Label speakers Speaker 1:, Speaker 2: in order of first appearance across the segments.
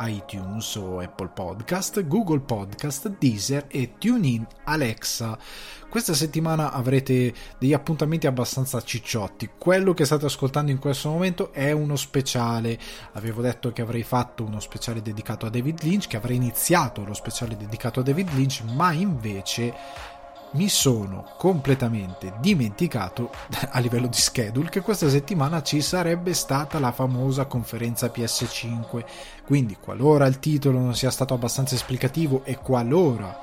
Speaker 1: iTunes o Apple Podcast, Google Podcast, Deezer e TuneIn Alexa. Questa settimana avrete degli appuntamenti abbastanza cicciotti. Quello che state ascoltando in questo momento è uno speciale. Avevo detto che avrei fatto uno speciale dedicato a David Lynch, che avrei iniziato lo speciale dedicato a David Lynch, ma invece mi sono completamente dimenticato a livello di schedule che questa settimana ci sarebbe stata la famosa conferenza PS5 quindi qualora il titolo non sia stato abbastanza esplicativo e qualora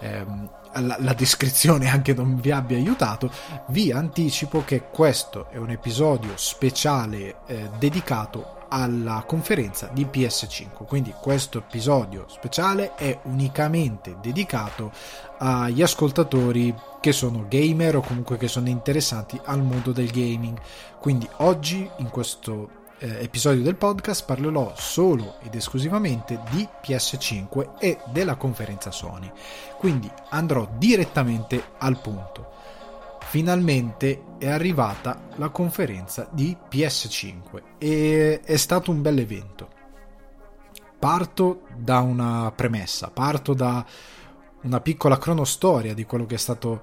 Speaker 1: ehm, la, la, descrizione anche non vi abbia aiutato vi anticipo che questo è un episodio speciale eh, dedicato alla conferenza di PS5. Quindi questo episodio speciale è unicamente dedicato agli ascoltatori che sono gamer o comunque che sono interessanti al mondo del gaming. Quindi oggi in questo eh, episodio del podcast parlerò solo ed esclusivamente di PS5 e della conferenza Sony. Quindi andrò direttamente al punto finalmente è arrivata la conferenza di PS5 e è stato un bel evento. Parto da una premessa, parto da una piccola cronostoria di quello che è stato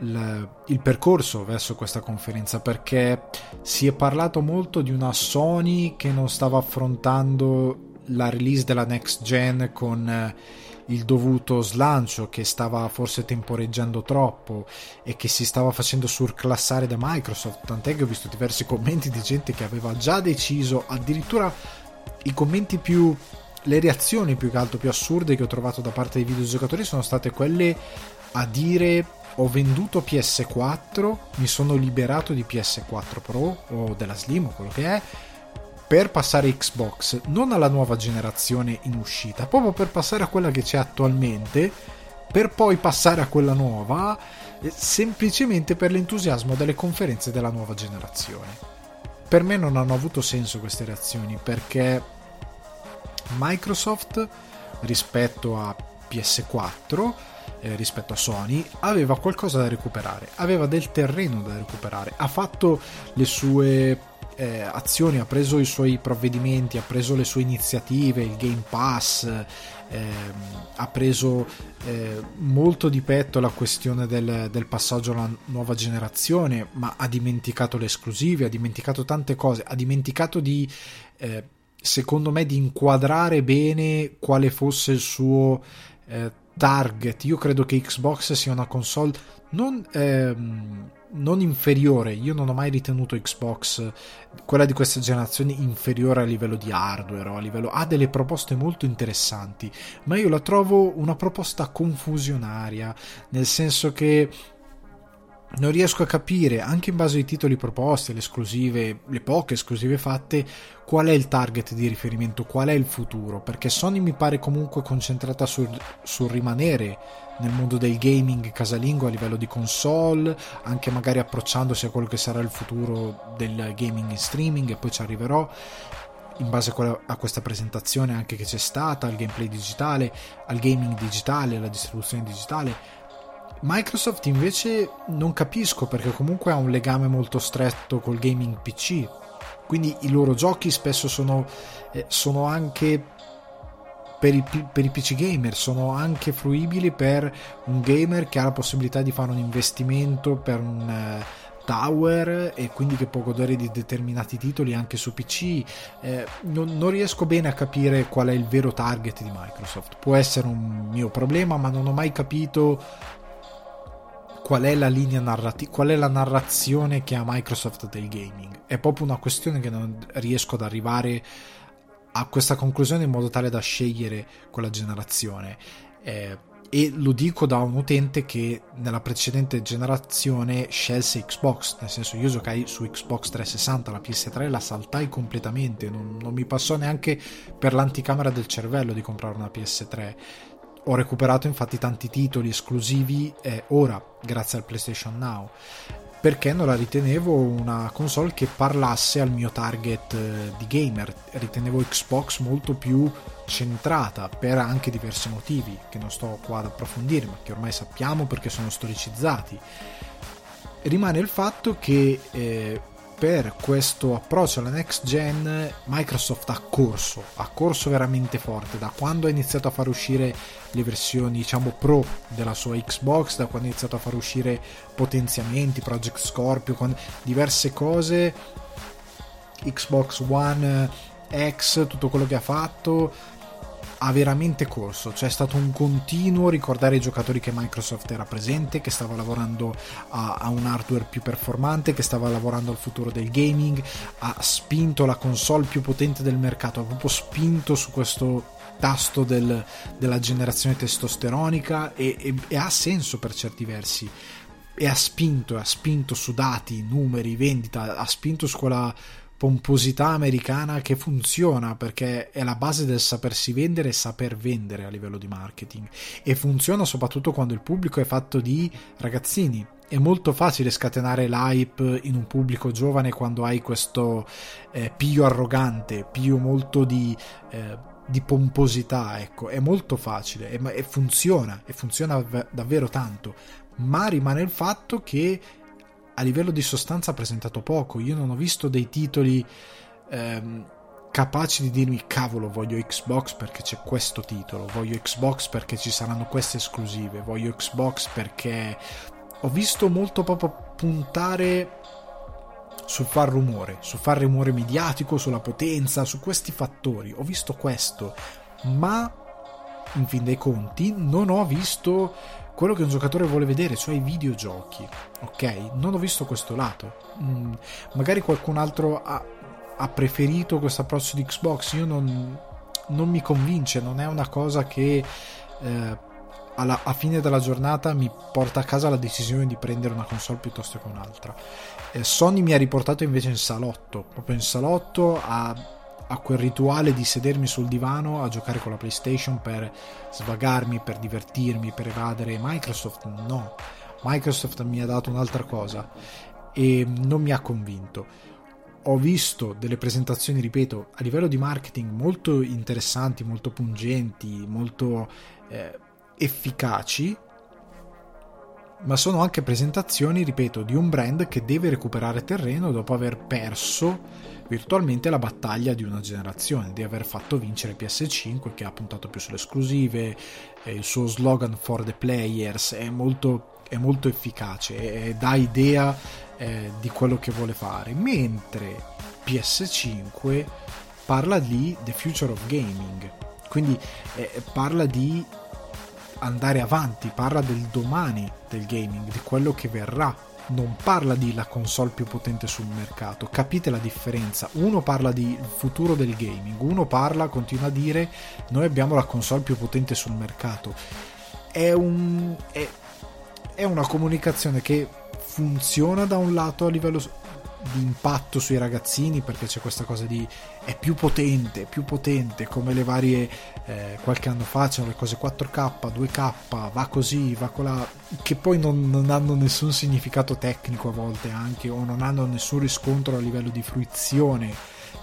Speaker 1: il, il, percorso verso questa conferenza perché si è parlato molto di una Sony che non stava affrontando la release della next gen con il dovuto slancio che stava forse temporeggiando troppo e che si stava facendo surclassare da Microsoft, tant'è che ho visto diversi commenti di gente che aveva già deciso, addirittura i commenti più le reazioni più che altro più assurde che ho trovato da parte dei videogiocatori sono state quelle a dire ho venduto PS4, mi sono liberato di PS4 Pro o della Slim o quello che è per passare Xbox non alla nuova generazione in uscita, proprio per passare a quella che c'è attualmente, per poi passare a quella nuova, eh, semplicemente per l'entusiasmo delle conferenze della nuova generazione. Per me non hanno avuto senso queste reazioni perché Microsoft rispetto a PS4 eh, rispetto a Sony aveva qualcosa da recuperare, aveva del terreno da recuperare, ha fatto le sue eh, azioni, ha preso i suoi provvedimenti, ha preso le sue iniziative, il Game Pass, ehm, ha preso eh, molto di petto la questione del, del, passaggio alla nuova generazione, ma ha dimenticato le esclusive, ha dimenticato tante cose, ha dimenticato di, eh, secondo me, di inquadrare bene quale fosse il suo eh, target. Io credo che Xbox sia una console non, ehm, non, inferiore. Io non ho mai ritenuto Xbox, quella di questa generazione, inferiore a livello di hardware o a livello. Ha delle proposte molto interessanti, ma io la trovo una proposta confusionaria, nel senso che non riesco a capire, anche in base ai titoli proposti, le esclusive, le poche esclusive fatte, qual è il target di riferimento, qual è il futuro, perché Sony mi pare comunque concentrata sul, sul rimanere nel mondo del gaming casalingo a livello di console, anche magari approcciandosi a quello che sarà il futuro del gaming in streaming e poi ci arriverò in base a questa presentazione anche che c'è stata, al gameplay digitale, al gaming digitale, alla distribuzione digitale Microsoft invece non capisco perché comunque ha un legame molto stretto col gaming PC, quindi i loro giochi spesso sono, eh, sono anche per i, per i, PC gamer, sono anche fruibili per un gamer che ha la possibilità di fare un investimento per un... Eh, tower e quindi che può godere di determinati titoli anche su PC. Eh, non, non, riesco bene a capire qual è il vero target di Microsoft. Può essere un mio problema, ma non ho mai capito qual è la linea narrativa, qual è la narrazione che ha Microsoft del gaming. È proprio una questione che non riesco ad arrivare a questa conclusione in modo tale da scegliere quella generazione. Eh, e lo dico da un utente che nella precedente generazione scelse Xbox, nel senso io giocai su Xbox 360, la PS3 la saltai completamente, non, non mi passò neanche per l'anticamera del cervello di comprare una PS3 ho recuperato infatti tanti titoli esclusivi eh, ora grazie al PlayStation Now perché non la ritenevo una console che parlasse al mio target eh, di gamer. Ritenevo Xbox molto più centrata per anche diversi motivi che non sto qua ad approfondire, ma che ormai sappiamo perché sono storicizzati. Rimane il fatto che eh, per questo approccio alla next gen Microsoft ha corso, ha corso veramente forte. Da quando ha iniziato a far uscire le versioni diciamo pro della sua Xbox, da quando ha iniziato a far uscire potenziamenti, Project Scorpio, diverse cose, Xbox One X, tutto quello che ha fatto ha veramente corso, cioè è stato un continuo ricordare ai giocatori che Microsoft era presente, che stava lavorando a, a, un hardware più performante, che stava lavorando al futuro del gaming, ha spinto la console più potente del mercato, ha proprio spinto su questo tasto del, della generazione testosteronica e, e, e ha senso per certi versi. E ha spinto, ha spinto su dati, numeri, vendita, ha spinto su quella pomposità americana che funziona perché è la base del sapersi vendere e saper vendere a livello di marketing. E funziona soprattutto quando il pubblico è fatto di ragazzini. È molto facile scatenare l'hype in un pubblico giovane quando hai questo eh, più arrogante, più molto di, eh, di pomposità, ecco, è molto facile e funziona, e funziona davvero tanto, ma rimane il fatto che a livello di sostanza ha presentato poco. Io non ho visto dei titoli ehm, capaci di dirmi cavolo voglio Xbox perché c'è questo titolo, voglio Xbox perché ci saranno queste esclusive, voglio Xbox perché ho visto molto proprio puntare sul far rumore, sul far rumore mediatico, sulla potenza, su questi fattori. Ho visto questo, ma in fin dei conti non ho visto quello che un giocatore vuole vedere, cioè i videogiochi. Ok? Non ho visto questo lato. Mm, magari qualcun altro ha, ha, preferito questo approccio di Xbox. Io non, non, mi convince, non è una cosa che eh, alla, a fine della giornata mi porta a casa la decisione di prendere una console piuttosto che un'altra. Eh, Sony mi ha riportato invece in salotto, proprio in salotto a a quel rituale di sedermi sul divano a giocare con la PlayStation per svagarmi, per divertirmi, per evadere. Microsoft no. Microsoft mi ha dato un'altra cosa e non mi ha convinto. Ho visto delle presentazioni, ripeto, a livello di marketing molto interessanti, molto pungenti, molto eh, efficaci, ma sono anche presentazioni, ripeto, di un brand che deve recuperare terreno dopo aver perso virtualmente la battaglia di una generazione, di aver fatto vincere PS5 che ha puntato più sulle esclusive, eh, il suo slogan for the players è molto, è molto efficace e dà idea eh, di quello che vuole fare, mentre PS5 parla di the future of gaming, quindi eh, parla di andare avanti, parla del domani del gaming, di quello che verrà non parla di la console più potente sul mercato. Capite la differenza? Uno parla di futuro del gaming, uno parla, continua a dire, noi abbiamo la console più potente sul mercato. È, un, è, è una comunicazione che funziona da un lato a livello di impatto sui ragazzini perché c'è questa cosa di è più potente, più potente come le varie eh, qualche anno fa c'erano le cose 4K, 2K, va così, va colà che poi non, non, hanno nessun significato tecnico a volte anche o non hanno nessun riscontro a livello di fruizione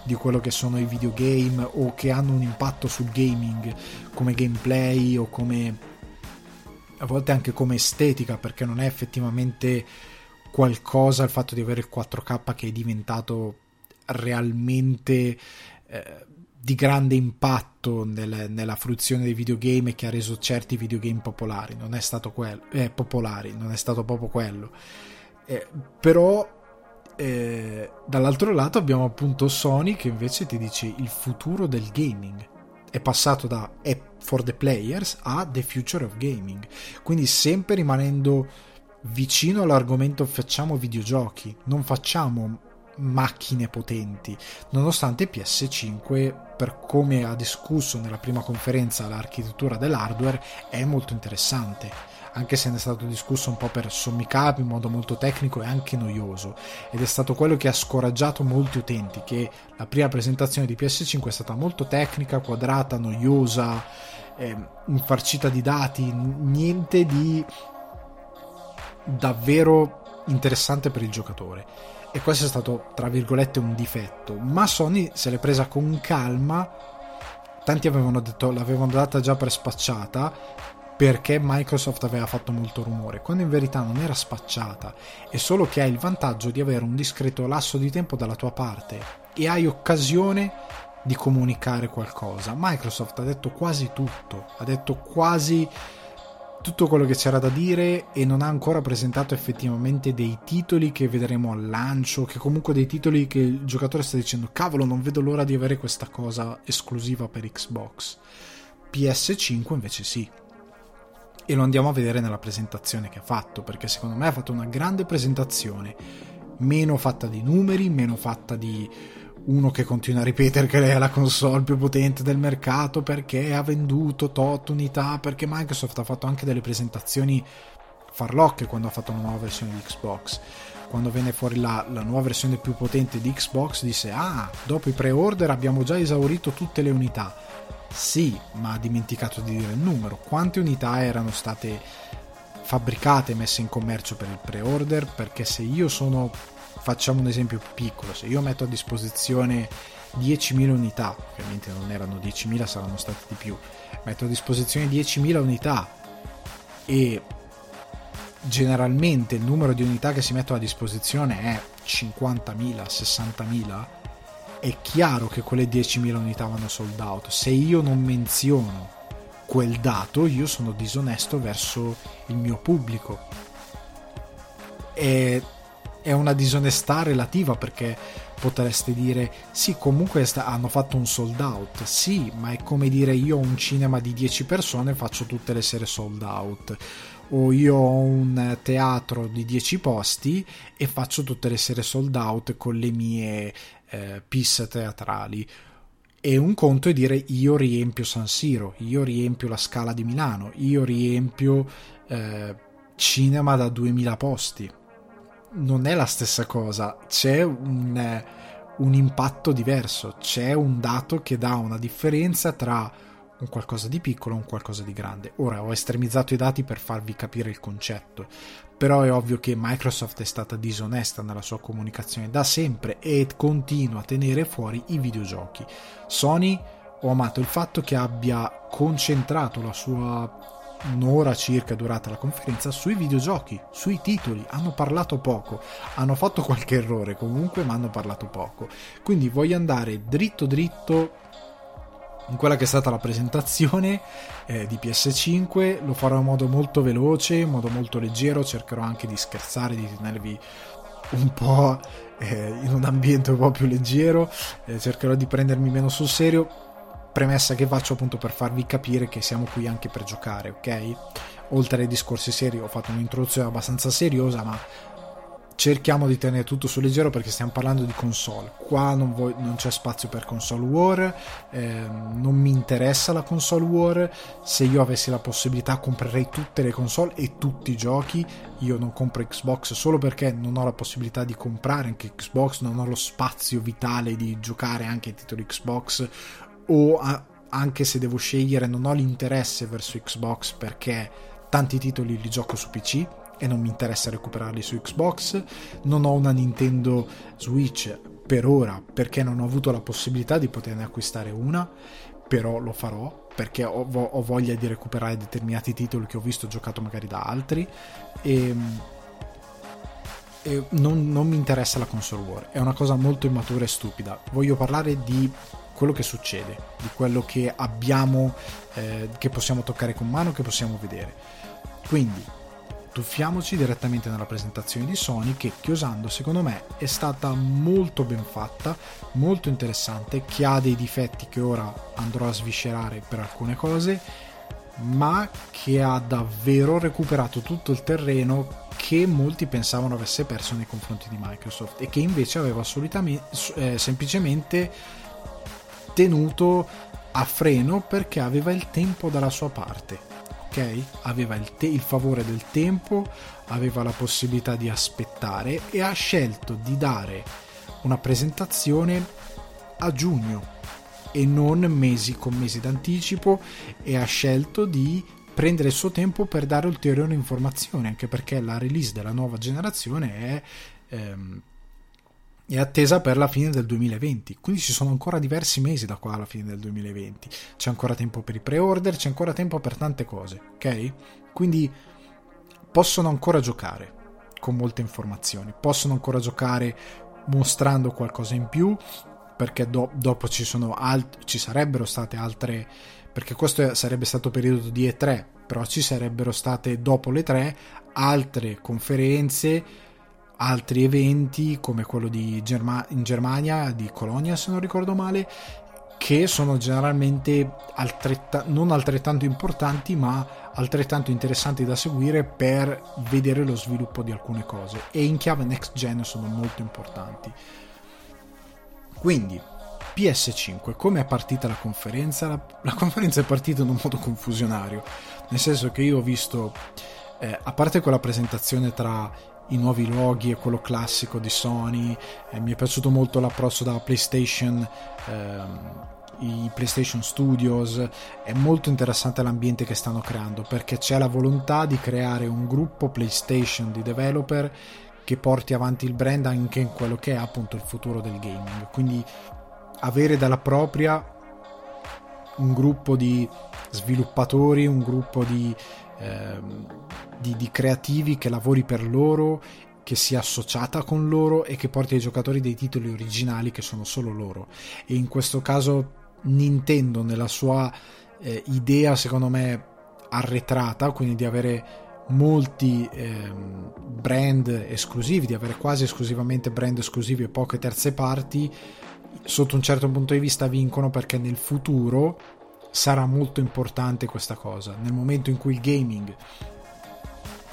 Speaker 1: di quello che sono i videogame o che hanno un impatto sul gaming come gameplay o come a volte anche come estetica perché non è effettivamente qualcosa il fatto di avere il 4K che è diventato realmente eh, di grande impatto nel, nella fruizione dei videogame e che ha reso certi videogame popolari. Non è stato quello eh, popolari non è stato proprio quello. Eh, però eh, dall'altro lato abbiamo appunto Sony che invece ti dice il futuro del gaming. È passato da app for the players a the future of gaming. Quindi sempre rimanendo vicino all'argomento facciamo videogiochi, non facciamo macchine potenti, nonostante PS5, per come ha discusso nella prima conferenza l'architettura dell'hardware, è molto interessante, anche se ne è stato discusso un po' per sommi capi in modo molto tecnico e anche noioso, ed è stato quello che ha scoraggiato molti utenti, che la prima presentazione di PS5 è stata molto tecnica, quadrata, noiosa, eh, infarcita di dati, niente di davvero interessante per il giocatore. E questo è stato, tra virgolette, un difetto. Ma Sony se l'è presa con calma. Tanti avevano detto, l'avevano data già per spacciata perché Microsoft aveva fatto molto rumore, quando in verità non era spacciata, è solo che hai il vantaggio di avere un discreto lasso di tempo dalla tua parte e hai occasione di comunicare qualcosa. Microsoft ha detto quasi tutto, ha detto quasi tutto quello che c'era da dire e non ha ancora presentato effettivamente dei titoli che vedremo al lancio, che comunque dei titoli che il giocatore sta dicendo cavolo non vedo l'ora di avere questa cosa esclusiva per Xbox. PS5 invece sì. E lo andiamo a vedere nella presentazione che ha fatto, perché secondo me ha fatto una grande presentazione, meno fatta di numeri, meno fatta di uno che continua a ripetere che lei è la console più potente del mercato perché ha venduto tot unità, perché Microsoft ha fatto anche delle presentazioni farlocche quando ha fatto una nuova versione di Xbox. Quando venne fuori la, la nuova versione più potente di Xbox disse ah, dopo i pre-order abbiamo già esaurito tutte le unità. Sì, ma ha dimenticato di dire il numero. Quante unità erano state fabbricate e messe in commercio per il pre-order? Perché se io sono facciamo un esempio piccolo, se io metto a disposizione 10.000 unità, ovviamente non erano 10.000, saranno state di più, metto a disposizione 10.000 unità e generalmente il numero di unità che si mettono a disposizione è 50.000, 60.000, è chiaro che quelle 10.000 unità vanno sold out. Se io non menziono quel dato, io sono disonesto verso il mio pubblico. E è una disonestà relativa perché potreste dire sì comunque sta- hanno fatto un sold out. Sì ma è come dire io ho un cinema di 10 persone faccio tutte le sere sold out. O io ho un teatro di 10 posti e faccio tutte le sere sold out con le mie eh, piste teatrali. E un conto è dire io riempio San Siro io riempio la Scala di Milano io riempio eh, cinema da 2000 posti non è la stessa cosa, c'è un, eh, un impatto diverso, c'è un dato che dà una differenza tra un qualcosa di piccolo e un qualcosa di grande. Ora ho estremizzato i dati per farvi capire il concetto, però è ovvio che Microsoft è stata disonesta nella sua comunicazione da sempre e continua a tenere fuori i videogiochi. Sony ho amato il fatto che abbia concentrato la sua un'ora circa durata la conferenza sui videogiochi, sui titoli. Hanno parlato poco, hanno fatto qualche errore comunque, ma hanno parlato poco. Quindi voglio andare dritto dritto in quella che è stata la presentazione eh, di PS5. Lo farò in modo molto veloce, in modo molto leggero. Cercherò anche di scherzare, di tenervi un po' eh, in un ambiente un po' più leggero. Eh, cercherò di prendermi meno sul serio premessa che faccio appunto per farvi capire che siamo qui anche per giocare, ok? Oltre ai discorsi seri ho fatto un'introduzione abbastanza seriosa, ma cerchiamo di tenere tutto sul leggero perché stiamo parlando di console. Qua non, voglio, non c'è spazio per console war, eh, non mi interessa la console war. Se io avessi la possibilità comprerei tutte le console e tutti i giochi. Io non compro Xbox solo perché non ho la possibilità di comprare anche Xbox, non ho lo spazio vitale di giocare anche ai titoli Xbox o a, anche se devo scegliere non ho l'interesse verso Xbox perché tanti titoli li gioco su PC e non mi interessa recuperarli su Xbox, non ho una Nintendo Switch per ora perché non ho avuto la possibilità di poterne acquistare una, però lo farò perché ho, ho voglia di recuperare determinati titoli che ho visto giocato magari da altri e, e non, non mi interessa la console war, è una cosa molto immatura e stupida. Voglio parlare di quello che succede, di quello che abbiamo, eh, che possiamo toccare con mano, che possiamo vedere. Quindi tuffiamoci direttamente nella presentazione di Sony che chiosando secondo me è stata molto ben fatta, molto interessante, che ha dei difetti che ora andrò a sviscerare per alcune cose, ma che ha davvero recuperato tutto il terreno che molti pensavano avesse perso nei confronti di Microsoft e che invece aveva assolutamente eh, semplicemente tenuto a freno perché aveva il tempo dalla sua parte. Ok? Aveva il, te- il favore del tempo, aveva la possibilità di aspettare e ha scelto di dare una presentazione a giugno e non mesi con mesi d'anticipo e ha scelto di prendere il suo tempo per dare ulteriori informazioni, anche perché la release della nuova generazione è, ehm, è attesa per la fine del 2020, quindi ci sono ancora diversi mesi da qua alla fine del 2020. C'è ancora tempo per i pre-order, c'è ancora tempo per tante cose, ok? Quindi possono ancora giocare con molte informazioni, possono ancora giocare mostrando qualcosa in più, perché do- dopo ci, alt- ci sarebbero state altre perché questo sarebbe stato periodo di E3, però ci sarebbero state dopo le 3 altre conferenze, altri eventi come quello Germa- in Germania, di Colonia se non ricordo male, che sono generalmente altretta- non altrettanto importanti ma altrettanto interessanti da seguire per vedere lo sviluppo di alcune cose e in chiave next gen sono molto importanti. Quindi PS5, come è partita la conferenza? La, la, conferenza è partita in un modo confusionario, nel senso che io ho visto, eh, a parte quella presentazione tra i nuovi loghi e quello classico di Sony, eh, mi è piaciuto molto l'approccio da PlayStation, ehm, i PlayStation Studios, è molto interessante l'ambiente che stanno creando perché c'è la volontà di creare un gruppo PlayStation di developer che porti avanti il brand anche in quello che è appunto il futuro del gaming. Quindi avere dalla propria un gruppo di sviluppatori, un gruppo di, eh, di, di creativi che lavori per loro, che sia associata con loro e che porti ai giocatori dei titoli originali che sono solo loro. E in questo caso Nintendo, nella sua eh, idea, secondo me, arretrata, quindi di avere molti ehm, brand esclusivi, di avere quasi esclusivamente brand esclusivi e poche terze parti, sotto un certo punto di vista vincono perché nel futuro sarà molto importante questa cosa. Nel momento in cui il gaming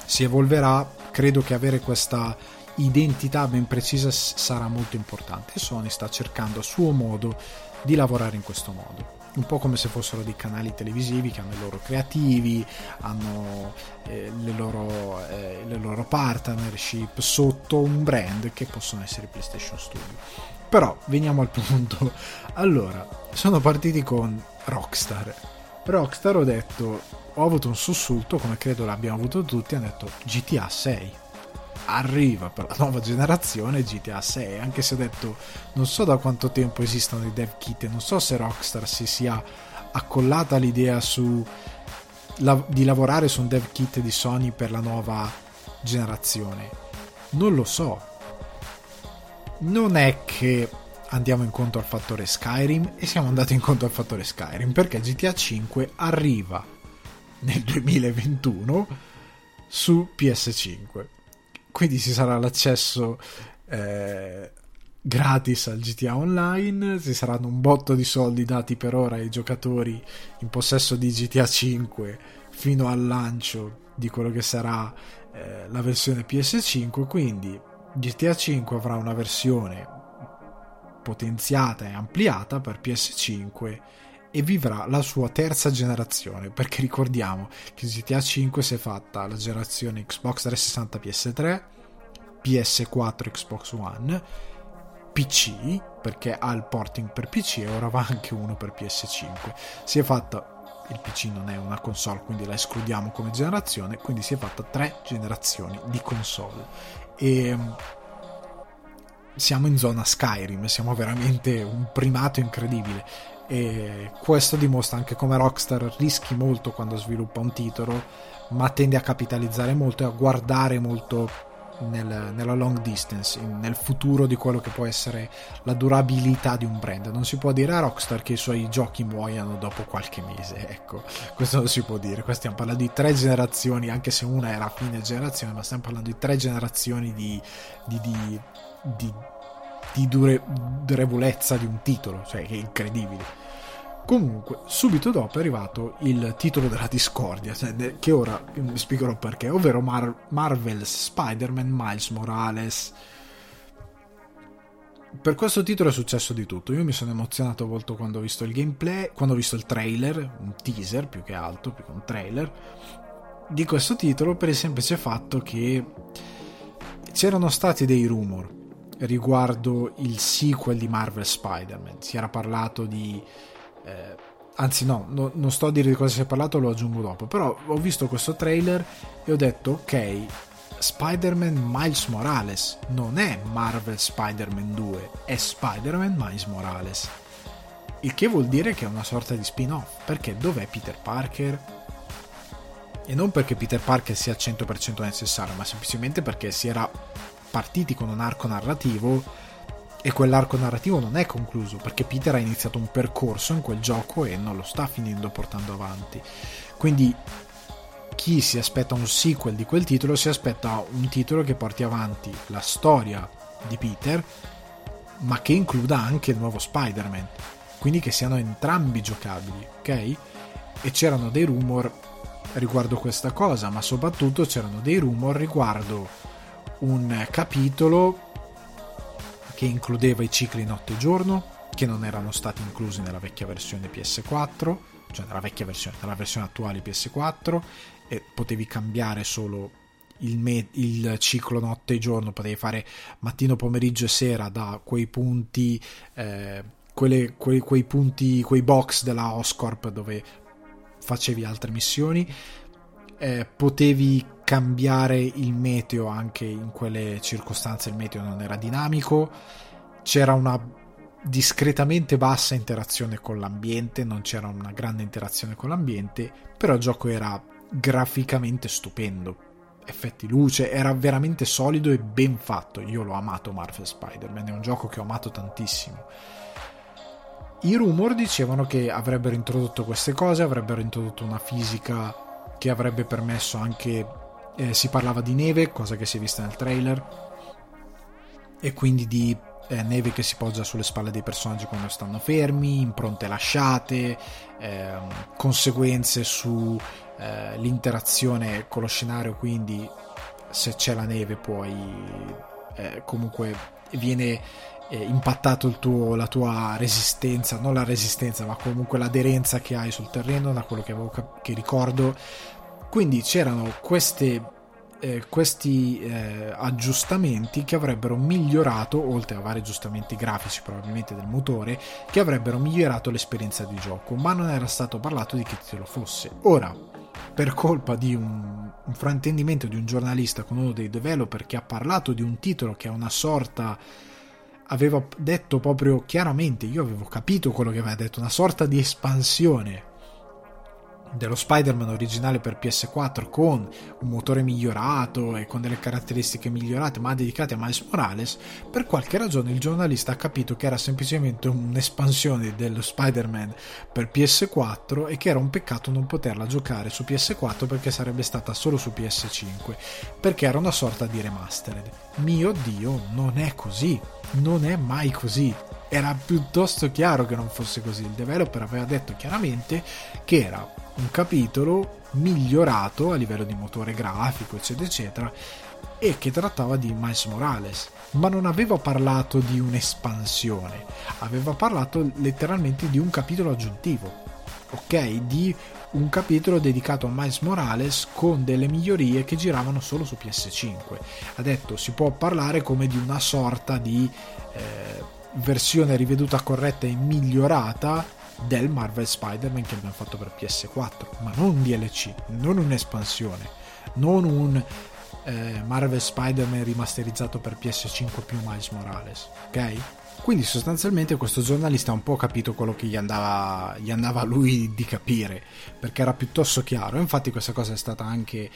Speaker 1: si evolverà, credo che avere questa identità ben precisa sarà molto importante Sony sta cercando a suo modo di lavorare in questo modo un po' come se fossero dei canali televisivi che hanno i loro creativi, hanno eh, le, loro, eh, le loro partnership sotto un brand che possono essere PlayStation Studio. Però veniamo al punto. Allora, sono partiti con Rockstar. Rockstar ho detto, ho avuto un sussulto, come credo l'abbiamo avuto tutti, hanno detto GTA 6. Arriva per la nuova generazione GTA 6, anche se ho detto non so da quanto tempo esistono i dev kit e non so se Rockstar si sia accollata l'idea su, la, di lavorare su un dev kit di Sony per la nuova generazione. Non lo so, non è che andiamo incontro al fattore Skyrim e siamo andati incontro al fattore Skyrim perché GTA 5 arriva nel 2021 su PS5 quindi ci sarà l'accesso eh, gratis al GTA Online ci saranno un botto di soldi dati per ora ai giocatori in possesso di GTA 5 fino al lancio di quello che sarà eh, la versione PS5 quindi GTA 5 avrà una versione potenziata e ampliata per PS5 e vivrà la sua terza generazione perché ricordiamo che GTA 5 si è fatta la generazione Xbox 360 PS3 PS4 Xbox One PC perché ha il porting per PC e ora va anche uno per PS5 si è fatta il PC non è una console quindi la escludiamo come generazione quindi si è fatta tre generazioni di console. E mm, siamo in zona Skyrim, siamo veramente un primato incredibile e questo dimostra anche come Rockstar rischi molto quando sviluppa un titolo, ma tende a capitalizzare molto e a guardare molto nel, nella long distance, nel futuro di quello che può essere la durabilità di un brand. Non si può dire a Rockstar che i suoi giochi muoiano dopo qualche mese, ecco, questo non si può dire. Qua stiamo parlando di tre generazioni, anche se una era a fine generazione, ma stiamo parlando di tre generazioni di, di, di, di, di dure, durevolezza di un titolo, cioè che è incredibile. Comunque, subito dopo è arrivato il titolo della discordia, cioè, che ora vi spiegherò perché, ovvero Mar- Marvel's Spider-Man Miles Morales. Per questo titolo è successo di tutto. Io mi sono emozionato molto quando ho visto il gameplay, quando ho visto il trailer, un teaser più che altro, più che un trailer, di questo titolo per il semplice fatto che c'erano stati dei rumor riguardo il sequel di Marvel Spider-Man. Si era parlato di eh, anzi no, no, non sto a dire di cosa si è parlato, lo aggiungo dopo, però ho visto questo trailer e ho detto ok, Spider-Man Miles Morales non è Marvel Spider-Man 2, è Spider-Man Miles Morales. Il che vuol dire che è una sorta di spin-off, perché dov'è Peter Parker? E non perché Peter Parker sia al 100% necessario, ma semplicemente perché si era partiti con un arco narrativo e quell'arco narrativo non è concluso, perché Peter ha iniziato un percorso in quel gioco e non lo sta finendo portando avanti. Quindi chi si aspetta un sequel di quel titolo si aspetta un titolo che porti avanti la storia di Peter, ma che includa anche il nuovo Spider-Man, quindi che siano entrambi giocabili, ok? E c'erano dei rumor riguardo questa cosa, ma soprattutto c'erano dei rumor riguardo un capitolo che includeva i cicli notte e giorno, che non erano stati inclusi nella vecchia versione PS4, cioè nella vecchia versione, nella versione attuale PS4, e potevi cambiare solo il, me- il, ciclo notte e giorno, potevi fare mattino, pomeriggio e sera da quei punti, eh, quelle, quei, quei, punti, quei box della Oscorp dove facevi altre missioni. Eh, potevi cambiare il meteo anche in quelle circostanze il meteo non era dinamico c'era una discretamente bassa interazione con l'ambiente non c'era una grande interazione con l'ambiente però il gioco era graficamente stupendo effetti luce, era veramente solido e ben fatto. Io l'ho amato Marvel Spider-Man, è un gioco che ho amato tantissimo. I rumor dicevano che avrebbero introdotto queste cose, avrebbero introdotto una fisica che avrebbe permesso anche. Eh, si parlava di neve, cosa che si è vista nel trailer, e quindi di eh, neve che si poggia sulle spalle dei personaggi quando stanno fermi, impronte lasciate, eh, conseguenze sull'interazione con lo scenario, quindi se c'è la neve puoi eh, comunque viene eh, impattato tuo, la tua resistenza, non la resistenza, ma comunque l'aderenza che hai sul terreno, da quello che, avevo, che ricordo. Quindi c'erano queste, eh, questi eh, aggiustamenti che avrebbero migliorato, oltre a vari aggiustamenti grafici probabilmente del motore, che avrebbero migliorato l'esperienza di gioco, ma non era stato parlato di che titolo fosse. Ora, per colpa di un, un fraintendimento di un giornalista con uno dei developer che ha parlato di un titolo che è una sorta aveva detto proprio chiaramente, io avevo capito quello che aveva detto, una sorta di espansione dello Spider-Man originale per PS4 con un motore migliorato e con delle caratteristiche migliorate ma dedicate a Miles Morales, per qualche ragione il giornalista ha capito che era semplicemente un'espansione dello Spider-Man per PS4 e che era un peccato non poterla giocare su PS4 perché sarebbe stata solo su PS5, perché era una sorta di remastered. Mio Dio, non è così non è mai così. Era piuttosto chiaro che non fosse così. Il developer aveva detto chiaramente che era un capitolo migliorato a livello di motore grafico, eccetera, eccetera, e che trattava di Miles Morales. Ma non aveva parlato di un'espansione, aveva parlato letteralmente di un capitolo aggiuntivo, ok? Di un capitolo dedicato a Miles Morales con delle migliorie che giravano solo su PS5. Ha detto si può parlare come di una sorta di eh, versione riveduta corretta e migliorata del Marvel Spider-Man che abbiamo fatto per PS4, ma non un DLC, non un'espansione, non un eh, Marvel Spider-Man rimasterizzato per PS5 più Miles Morales, ok? Quindi sostanzialmente questo giornalista ha un po' capito quello che gli andava, gli andava a lui di capire, perché era piuttosto chiaro. Infatti questa cosa è stata anche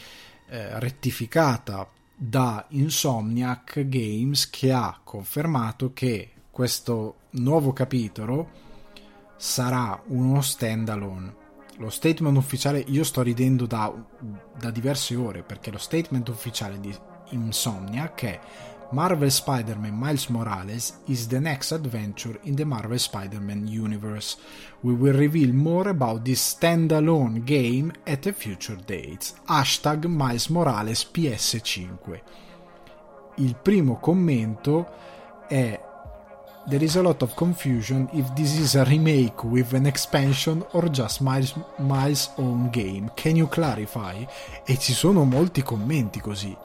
Speaker 1: eh, rettificata da Insomniac Games che ha confermato che questo nuovo capitolo sarà uno standalone. Lo statement ufficiale, io sto ridendo da, da diverse ore perché lo statement ufficiale di Insomniac è Marvel Spider-Man Miles Morales is the next adventure in the Marvel Spider-Man universe. We will reveal more about this standalone game at a future date. Hashtag Miles Morales PS5. Il primo commento è There is a lot of confusion if this is a remake with an expansion or just Miles, Miles' own game. Can you clarify? E ci sono molti commenti così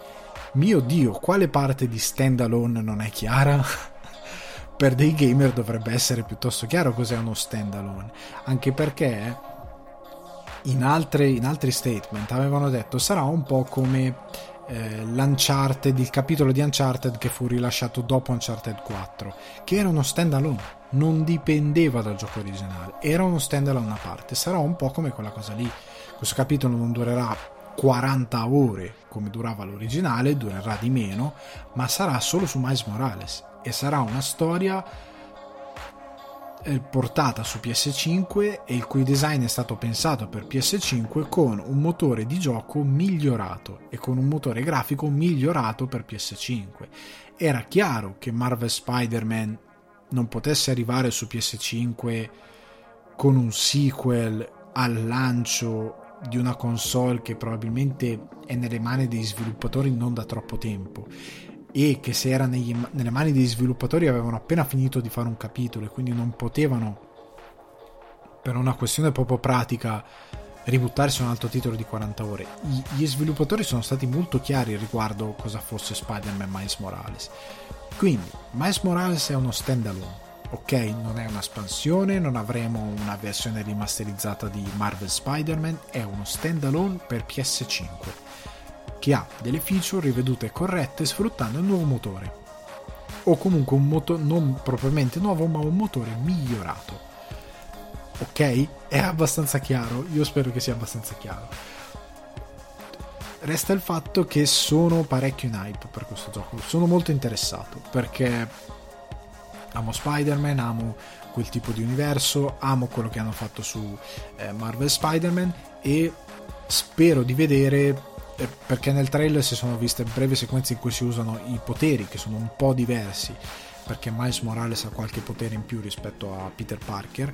Speaker 1: mio dio, quale parte di standalone non è chiara? per dei gamer dovrebbe essere piuttosto chiaro cos'è uno standalone, anche perché in, altre, in altri statement avevano detto sarà un po' come eh, l'Uncharted, il capitolo di Uncharted che fu rilasciato dopo Uncharted 4, che era uno standalone, non dipendeva dal gioco originale, era uno standalone a parte, sarà un po' come quella cosa lì. Questo capitolo non durerà 40 ore come durava l'originale, durerà di meno, ma sarà solo su Miles Morales e sarà una storia portata su PS5 e il cui design è stato pensato per PS5 con un motore di gioco migliorato e con un motore grafico migliorato per PS5. Era chiaro che Marvel Spider-Man non potesse arrivare su PS5 con un sequel al lancio di una console che probabilmente è nelle mani degli sviluppatori non da troppo tempo e che se era negli, nelle mani degli sviluppatori avevano appena finito di fare un capitolo e quindi non potevano per una questione proprio pratica ributtarsi un altro titolo di 40 ore. Gli sviluppatori sono stati molto chiari riguardo cosa fosse Spider-Man Miles Morales. Quindi Miles Morales è uno standalone ok? Non è un'espansione non avremo una versione rimasterizzata di Marvel Spider-Man è uno standalone per PS5 che ha delle feature rivedute e corrette sfruttando il nuovo motore. O comunque un motore non propriamente nuovo ma un motore migliorato. Ok? è abbastanza chiaro. Io spero che sia abbastanza chiaro. Resta il fatto che sono parecchio in hype per questo gioco. Sono molto interessato perché amo Spider-Man amo quel tipo di universo amo quello che hanno fatto su eh, Marvel Spider-Man e spero di vedere perché nel trailer si sono viste brevi sequenze in cui si usano i poteri che sono un po' diversi perché Miles Morales ha qualche potere in più rispetto a Peter Parker.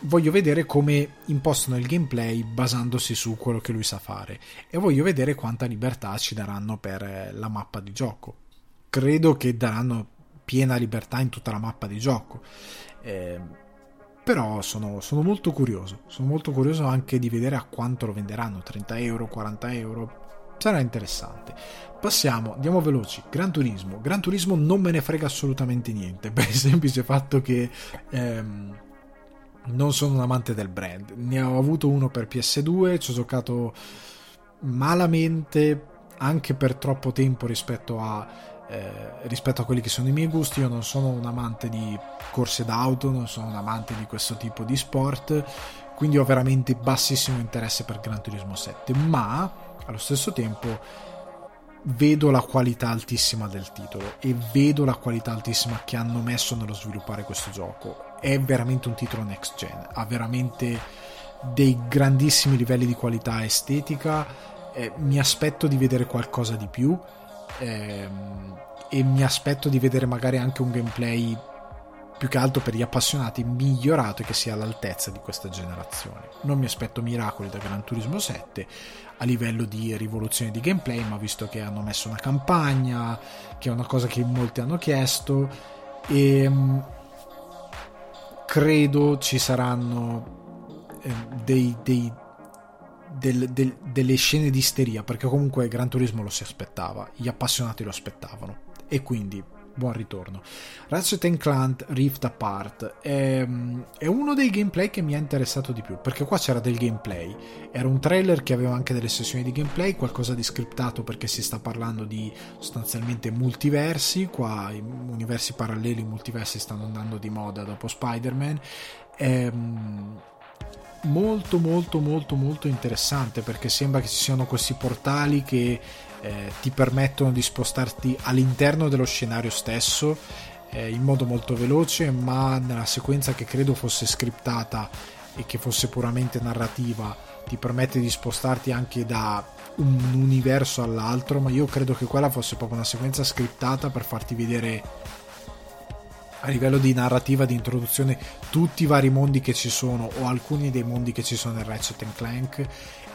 Speaker 1: Voglio vedere come impostano il gameplay basandosi su quello che lui sa fare. E voglio vedere quanta libertà ci daranno per eh, la mappa di gioco. Credo che daranno piena libertà in tutta la mappa di gioco. Eh, però sono, sono, molto curioso sono molto curioso anche di vedere a quanto lo venderanno 30 euro 40 euro sarà interessante. Passiamo andiamo veloci. Gran Turismo. Gran Turismo non me ne frega assolutamente niente per il semplice fatto che ehm, non sono un amante del brand. Ne ho avuto uno per PS2 ci ho giocato malamente anche per troppo tempo rispetto a eh, rispetto a quelli che sono i miei gusti. Io non sono un amante di corse d'auto, non sono un amante di questo tipo di sport, quindi ho veramente bassissimo interesse per Gran Turismo 7, ma allo stesso tempo vedo la qualità altissima del titolo e vedo la qualità altissima che hanno messo nello sviluppare questo gioco. È veramente un titolo next gen, ha veramente dei grandissimi livelli di qualità estetica. Eh, mi aspetto di vedere qualcosa di più ehm, e mi aspetto di vedere magari anche un gameplay più che altro per gli appassionati migliorato e che sia all'altezza di questa generazione. Non mi aspetto miracoli da Gran Turismo 7 a livello di rivoluzione di gameplay, ma visto che hanno messo una campagna, che è una cosa che molti hanno chiesto, e ehm, credo ci saranno eh, dei, dei del, del, delle scene di isteria, perché comunque Gran Turismo lo si aspettava, gli appassionati lo aspettavano. E quindi buon ritorno. Ratchet Clank Rift Apart è, è, uno dei gameplay che mi ha interessato di più perché qua c'era del gameplay. Era un trailer che aveva anche delle sessioni di gameplay, qualcosa di scriptato perché si sta parlando di sostanzialmente multiversi. Qua universi paralleli, multiversi stanno andando di moda dopo Spider-Man. Ehm molto molto molto molto interessante perché sembra che ci siano questi portali che eh, ti permettono di spostarti all'interno dello scenario stesso eh, in modo molto veloce ma nella sequenza che credo fosse scriptata e che fosse puramente narrativa ti permette di spostarti anche da un universo all'altro ma io credo che quella fosse proprio una sequenza scriptata per farti vedere a livello di narrativa, di introduzione, tutti i vari mondi che ci sono o alcuni dei mondi che ci sono nel Ratchet Clank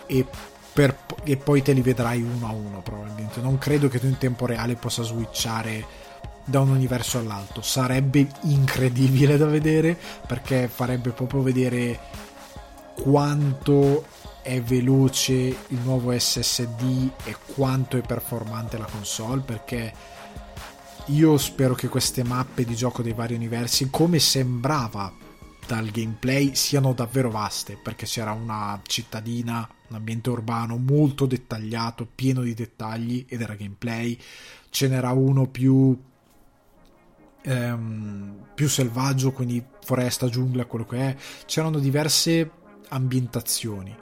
Speaker 1: e, per, e poi te li vedrai uno a uno probabilmente. Non credo che tu in tempo reale possa switchare da un universo all'altro. Sarebbe incredibile da vedere perché farebbe proprio vedere quanto è veloce il nuovo SSD e quanto è performante la console perché io spero che queste mappe di gioco dei vari universi, come sembrava dal gameplay, siano davvero vaste, perché c'era una cittadina, un ambiente urbano molto dettagliato, pieno di dettagli ed era gameplay. Ce n'era uno più ehm, più selvaggio, quindi foresta, giungla, quello che è. C'erano diverse ambientazioni.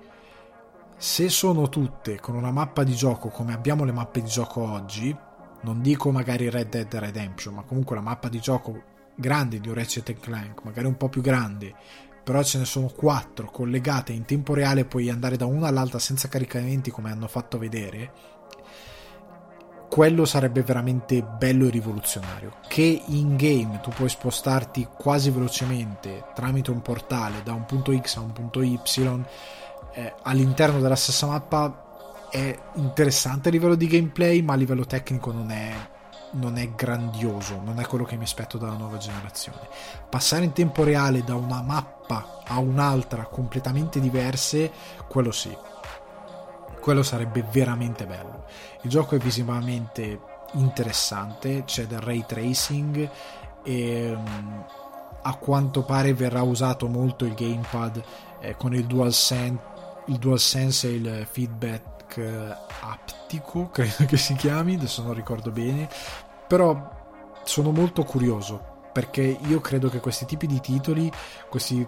Speaker 1: Se sono tutte con una mappa di gioco come abbiamo le mappe di gioco oggi, non dico magari Red Dead Redemption, ma comunque la mappa di gioco grande di Ratchet Clank, magari un po' più grande, però ce ne sono quattro collegate in tempo reale, puoi andare da una all'altra senza caricamenti come hanno fatto vedere, quello sarebbe veramente bello e rivoluzionario. Che in game tu puoi spostarti quasi velocemente tramite un portale da un punto X a un punto Y eh, all'interno della stessa mappa è interessante a livello di gameplay, ma a livello tecnico non è, non è grandioso, non è quello che mi aspetto dalla nuova generazione. Passare in tempo reale da una mappa a un'altra completamente diverse, quello sì. Quello sarebbe veramente bello. Il gioco è visivamente interessante, c'è del ray tracing e um, a quanto pare verrà usato molto il gamepad eh, con il DualSense, il DualSense e il feedback feedback aptico, credo che si chiami, adesso non ricordo bene, però sono molto curioso perché io credo che questi tipi di titoli, questi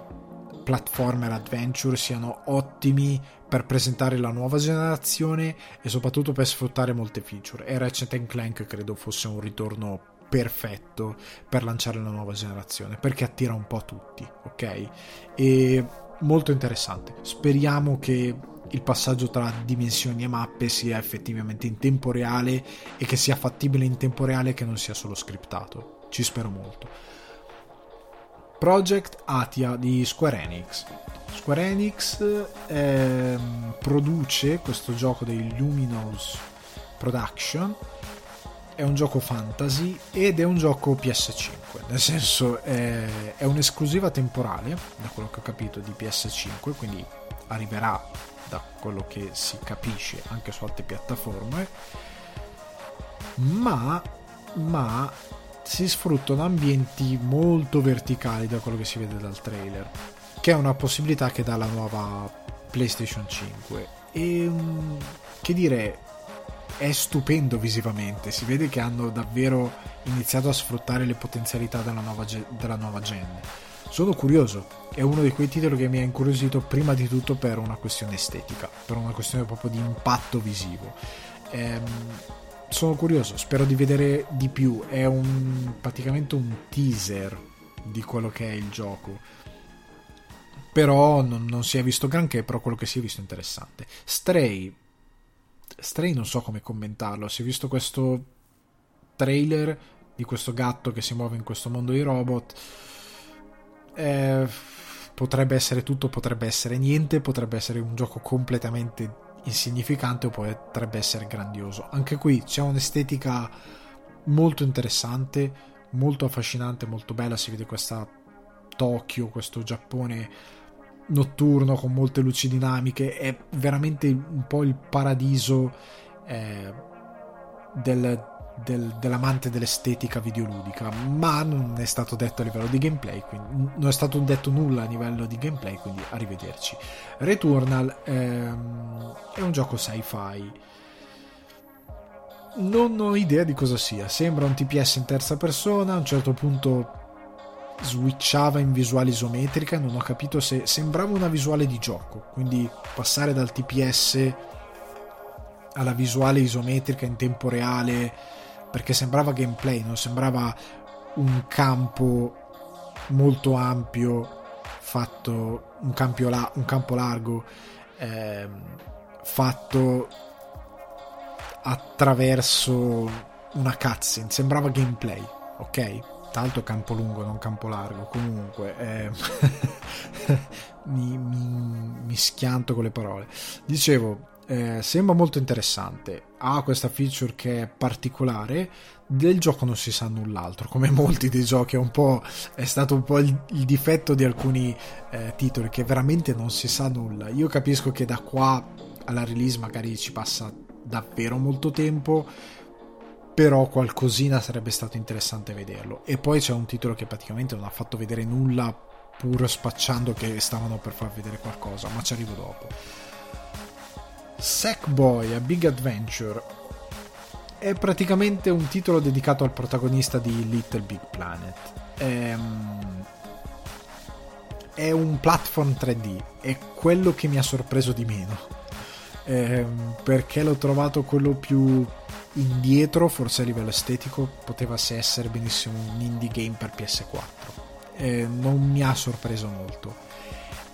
Speaker 1: platformer adventure siano ottimi per presentare la nuova generazione e soprattutto per sfruttare molte feature. E Ratchet Clank credo fosse un ritorno perfetto per lanciare la nuova generazione perché attira un po' tutti ok? E molto interessante. Speriamo che il passaggio tra dimensioni e mappe sia effettivamente in tempo reale e che sia fattibile in tempo reale che non sia solo scriptato. Ci spero molto. Project Atia di Square Enix. Square Enix ehm, produce questo gioco dei Luminous Production è un gioco fantasy ed è un gioco PS5, nel senso è, è un'esclusiva temporale, da quello che ho capito, di PS5, quindi arriverà da quello che si capisce anche su altre piattaforme, ma, ma si sfruttano ambienti molto verticali da quello che si vede dal trailer, che è una possibilità che dà la nuova PlayStation 5. E mm, che dire, è stupendo visivamente, si vede che hanno davvero iniziato a sfruttare le potenzialità della nuova, della nuova gen sono curioso, è uno di quei titoli che mi ha incuriosito prima di tutto per una questione estetica, per una questione proprio di impatto visivo. Ehm, sono curioso, spero di vedere di più, è un, praticamente un teaser di quello che è il gioco. Però non, non si è visto granché, però quello che si è visto è interessante. Stray, Stray non so come commentarlo, si è visto questo trailer di questo gatto che si muove in questo mondo di robot eh, potrebbe essere tutto, potrebbe essere niente, potrebbe essere un gioco completamente insignificante o potrebbe essere grandioso. Anche qui c'è un'estetica molto interessante, molto affascinante, molto bella, si vede questa Tokyo, questo Giappone notturno con molte luci dinamiche, è veramente un po' il paradiso eh, del, del, dell'amante dell'estetica videoludica, ma non è stato detto a livello di gameplay, quindi non è stato detto nulla a livello di gameplay, quindi arrivederci. Returnal ehm, è un gioco sci-fi. Non ho idea di cosa sia, sembra un TPS in terza persona, a un certo punto switchava in visuale isometrica, non ho capito se sembrava una visuale di gioco, quindi passare dal TPS alla visuale isometrica in tempo reale perché sembrava gameplay, non sembrava un campo molto ampio fatto un, la, un campo largo eh, fatto attraverso una cutscene. Sembrava gameplay ok? Tanto campo lungo non campo largo. Comunque eh, mi, mi, mi schianto con le parole. Dicevo eh, sembra molto interessante. Ha questa feature che è particolare. Del gioco non si sa null'altro, come molti dei giochi. È, un po', è stato un po' il, il difetto di alcuni eh, titoli che veramente non si sa nulla. Io capisco che da qua alla release magari ci passa davvero molto tempo però qualcosina sarebbe stato interessante vederlo. E poi c'è un titolo che praticamente non ha fatto vedere nulla, pur spacciando che stavano per far vedere qualcosa, ma ci arrivo dopo. Sackboy a Big Adventure è praticamente un titolo dedicato al protagonista di Little Big Planet. Ehm, è un platform 3D, è quello che mi ha sorpreso di meno. Ehm, perché l'ho trovato quello più indietro, forse a livello estetico, poteva essere benissimo un indie game per PS4. Eh, non mi ha sorpreso molto.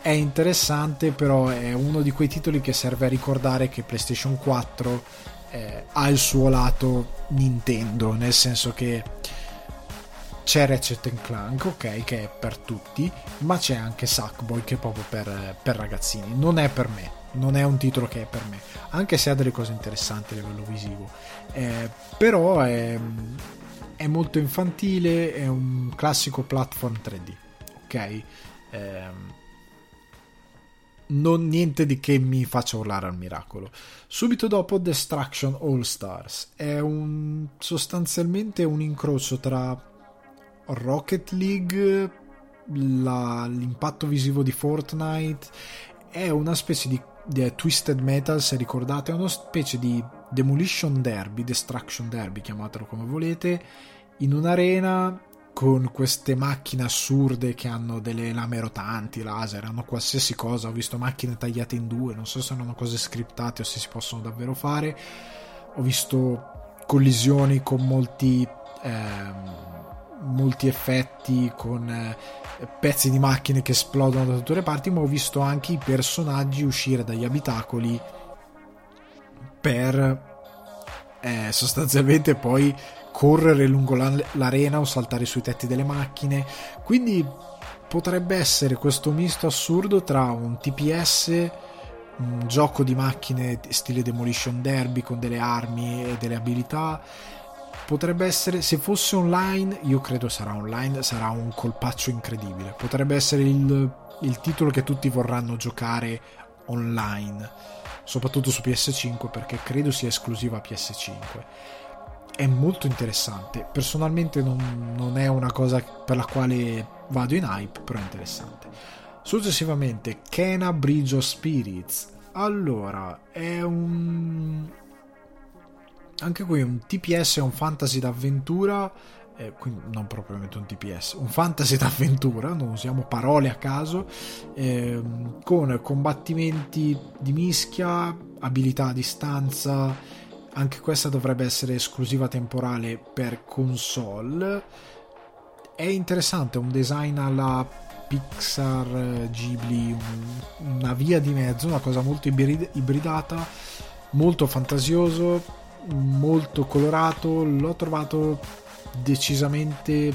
Speaker 1: È interessante, però è uno di quei titoli che serve a ricordare che PlayStation 4 eh, ha il suo lato Nintendo, nel senso che c'è Ratchet Clank, ok, che è per tutti, ma c'è anche Sackboy che è proprio per, per ragazzini. Non è per me, non è un titolo che è per me, anche se ha delle cose interessanti a livello visivo. Eh, però è, è, molto infantile, è un classico platform 3D, ok? Eh, non niente di che mi faccia urlare al miracolo. Subito dopo Destruction All Stars è un, sostanzialmente un incrocio tra Rocket League, la, l'impatto visivo di Fortnite, è una specie di, di Twisted Metal, se ricordate, è una specie di Demolition Derby, Destruction Derby, chiamatelo come volete, in un'arena con queste macchine assurde che hanno delle lame rotanti, laser, hanno qualsiasi cosa. Ho visto macchine tagliate in due, non so se sono cose scriptate o se si possono davvero fare. Ho visto collisioni con molti. Ehm, molti effetti con eh, pezzi di macchine che esplodono da tutte le parti, ma ho visto anche i personaggi uscire dagli abitacoli per eh, sostanzialmente poi correre lungo l'arena o saltare sui tetti delle macchine. Quindi potrebbe essere questo misto assurdo tra un TPS, un gioco di macchine stile Demolition Derby con delle armi e delle abilità potrebbe essere, se fosse online, io credo sarà online, sarà un colpaccio incredibile. Potrebbe essere il, il titolo che tutti vorranno giocare online, soprattutto su PS5 perché credo sia esclusiva PS5. È molto interessante. Personalmente non, non è una cosa per la quale vado in hype, però è interessante. Successivamente, Kena Bridge of Spirits. Allora, è un anche qui un TPS è un fantasy d'avventura, eh, quindi non propriamente un TPS, un fantasy d'avventura, non usiamo parole a caso, eh, con combattimenti di mischia, abilità a distanza, anche questa dovrebbe essere esclusiva temporale per console. È interessante, un design alla Pixar, Ghibli, un, una via di mezzo, una cosa molto ibridata, molto fantasioso molto colorato, l'ho trovato decisamente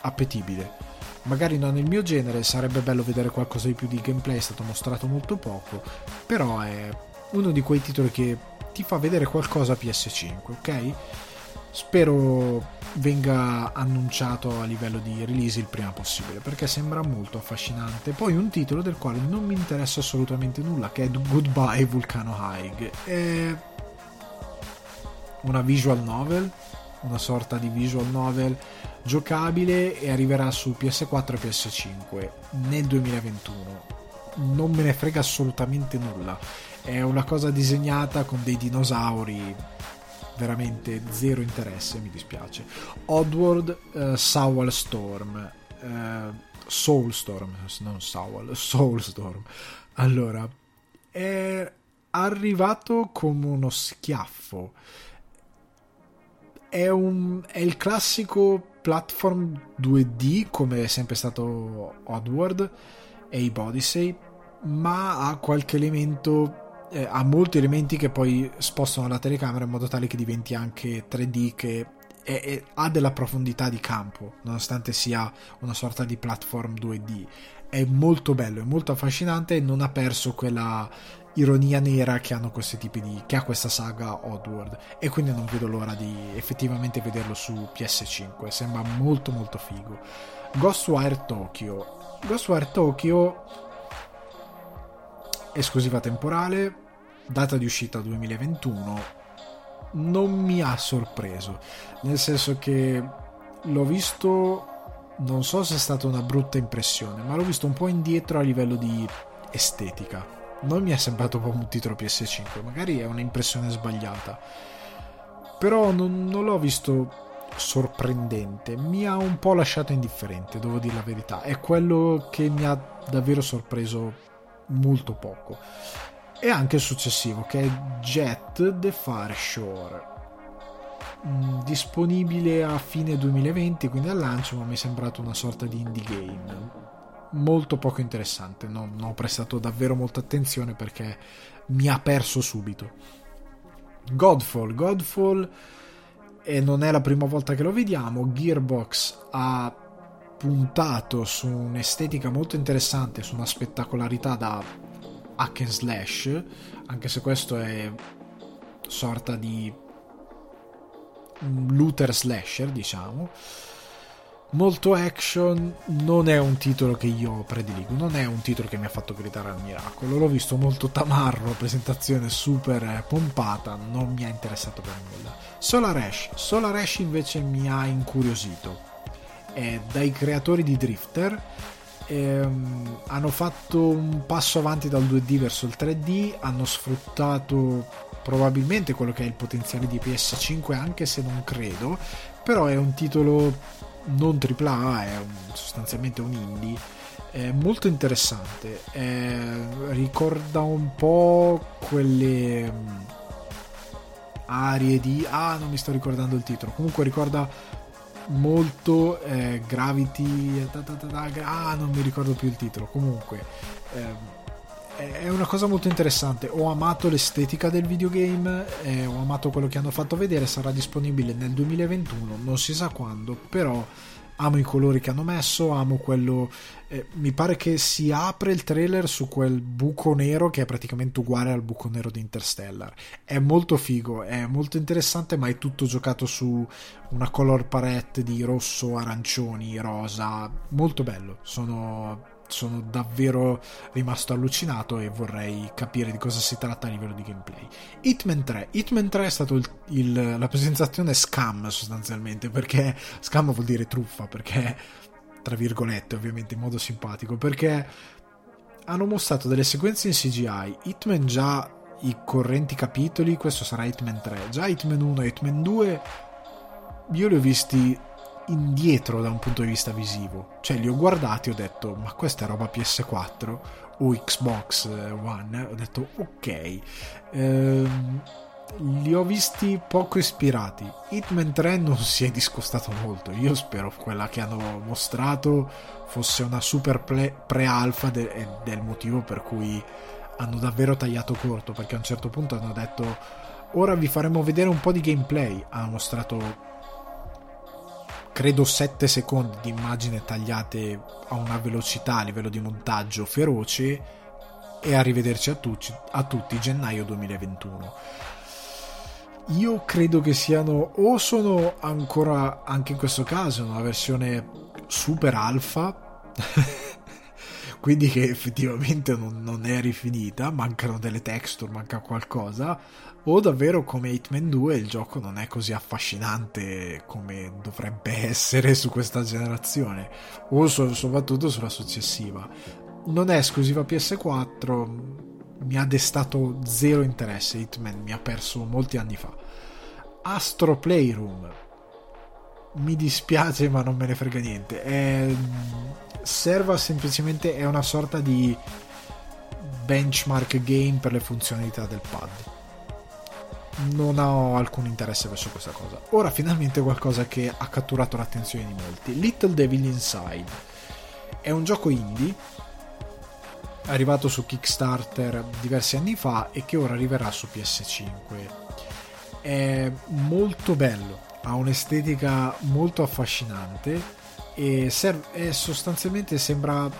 Speaker 1: appetibile. Magari non il mio genere, sarebbe bello vedere qualcosa di più di gameplay, è stato mostrato molto poco, però è uno di quei titoli che ti fa vedere qualcosa a PS5, ok? Spero venga annunciato a livello di release il prima possibile perché sembra molto affascinante. Poi un titolo del quale non mi interessa assolutamente nulla, che è Goodbye Vulcano High. È una visual novel, una sorta di visual novel giocabile e arriverà su PS4 e PS5 nel 2021. Non me ne frega assolutamente nulla. È una cosa disegnata con dei dinosauri veramente zero interesse, mi dispiace. Oddworld uh, Soul. Uh, Soulstorm, non Soul, Soulstorm. Allora, è arrivato come uno schiaffo è, un, è il classico platform 2D come è sempre stato Oddworld e i Bodysay ma ha qualche elemento eh, ha molti elementi che poi spostano la telecamera in modo tale che diventi anche 3D che è, è, ha della profondità di campo nonostante sia una sorta di platform 2D è molto bello, è molto affascinante e non ha perso quella ironia nera che hanno questi tipi di che ha questa saga Oddworld. E quindi non vedo l'ora di effettivamente vederlo su PS5 sembra molto molto figo. Ghostwire Tokyo. Ghostwire Tokyo esclusiva temporale data di uscita 2021 non mi ha sorpreso, nel senso che l'ho visto, non so se è stata una brutta impressione, ma l'ho visto un po' indietro a livello di estetica. Non mi è sembrato proprio un titolo PS5, magari è un'impressione sbagliata. Però non, non l'ho visto sorprendente, mi ha un po' lasciato indifferente, devo dire la verità. È quello che mi ha davvero sorpreso molto poco. E anche il successivo, che è Jet The Far Shore. Mm, disponibile a fine 2020, quindi al lancio, ma mi è sembrato una sorta di indie game. Molto poco interessante, non, non ho prestato davvero molta attenzione perché mi ha perso subito. Godfall, Godfall e non è la prima volta che lo vediamo. Gearbox ha puntato su un'estetica molto interessante, su una spettacolarità da hack and slash, anche se questo è sorta di looter slasher, diciamo. Molto action, non è un titolo che io prediligo, non è un titolo che mi ha fatto gridare al miracolo. L'ho visto molto tamarro, presentazione super pompata, non mi ha interessato per nulla. Solar Ash, Solar Ash invece mi ha incuriosito. È dai creatori di Drifter, ehm, hanno fatto un passo avanti dal 2D verso il 3D, hanno sfruttato probabilmente quello che è il potenziale di PS5, anche se non credo, però è un titolo non AAA, è un, sostanzialmente un indie. È molto interessante, è, ricorda un po' quelle mm, arie di... ah non mi sto ricordando il titolo, comunque ricorda molto eh, Gravity, da, da, da, ah non mi ricordo più il titolo, comunque... Eh, è una cosa molto interessante. Ho amato l'estetica del videogame, eh, ho amato quello che hanno fatto vedere. Sarà disponibile nel 2021, non si sa quando, però amo i colori che hanno messo, amo quello... Eh, mi pare che si apre il trailer su quel buco nero che è praticamente uguale al buco nero di Interstellar. È molto figo, è molto interessante, ma è tutto giocato su una color palette di rosso, arancioni, rosa. Molto bello. Sono sono davvero rimasto allucinato e vorrei capire di cosa si tratta a livello di gameplay. Hitman 3. Hitman 3 è stato il, il, la presentazione scam sostanzialmente, perché scam vuol dire truffa, perché tra virgolette ovviamente in modo simpatico, perché hanno mostrato delle sequenze in CGI. Hitman già i correnti capitoli, questo sarà Hitman 3, già Hitman 1 e Hitman 2 io li ho visti indietro da un punto di vista visivo. Cioè li ho guardati e ho detto ma questa è roba PS4 o Xbox One. Ho detto ok. Ehm, li ho visti poco ispirati. Hitman 3 non si è discostato molto. Io spero quella che hanno mostrato fosse una super pre-alpha de- del motivo per cui hanno davvero tagliato corto. Perché a un certo punto hanno detto ora vi faremo vedere un po' di gameplay. Hanno mostrato credo 7 secondi di immagine tagliate a una velocità a livello di montaggio feroce e arrivederci a, tutti, a tutti gennaio 2021 io credo che siano o sono ancora anche in questo caso una versione super alfa quindi che effettivamente non, non, è rifinita mancano delle texture manca qualcosa o davvero come Hitman 2 il gioco non è così affascinante come dovrebbe essere su questa generazione o soprattutto sulla successiva. Non è esclusiva PS4 mi ha destato zero interesse Hitman mi ha perso molti anni fa. Astro Playroom. Mi dispiace ma non me ne frega niente. È... serva semplicemente è una sorta di benchmark game per le funzionalità del pad non ho alcun interesse verso questa cosa. Ora finalmente qualcosa che ha catturato l'attenzione di molti. Little Devil Inside è un gioco indie arrivato su Kickstarter diversi anni fa e che ora arriverà su PS5. È molto bello, ha un'estetica molto affascinante e, serve, sostanzialmente sembra,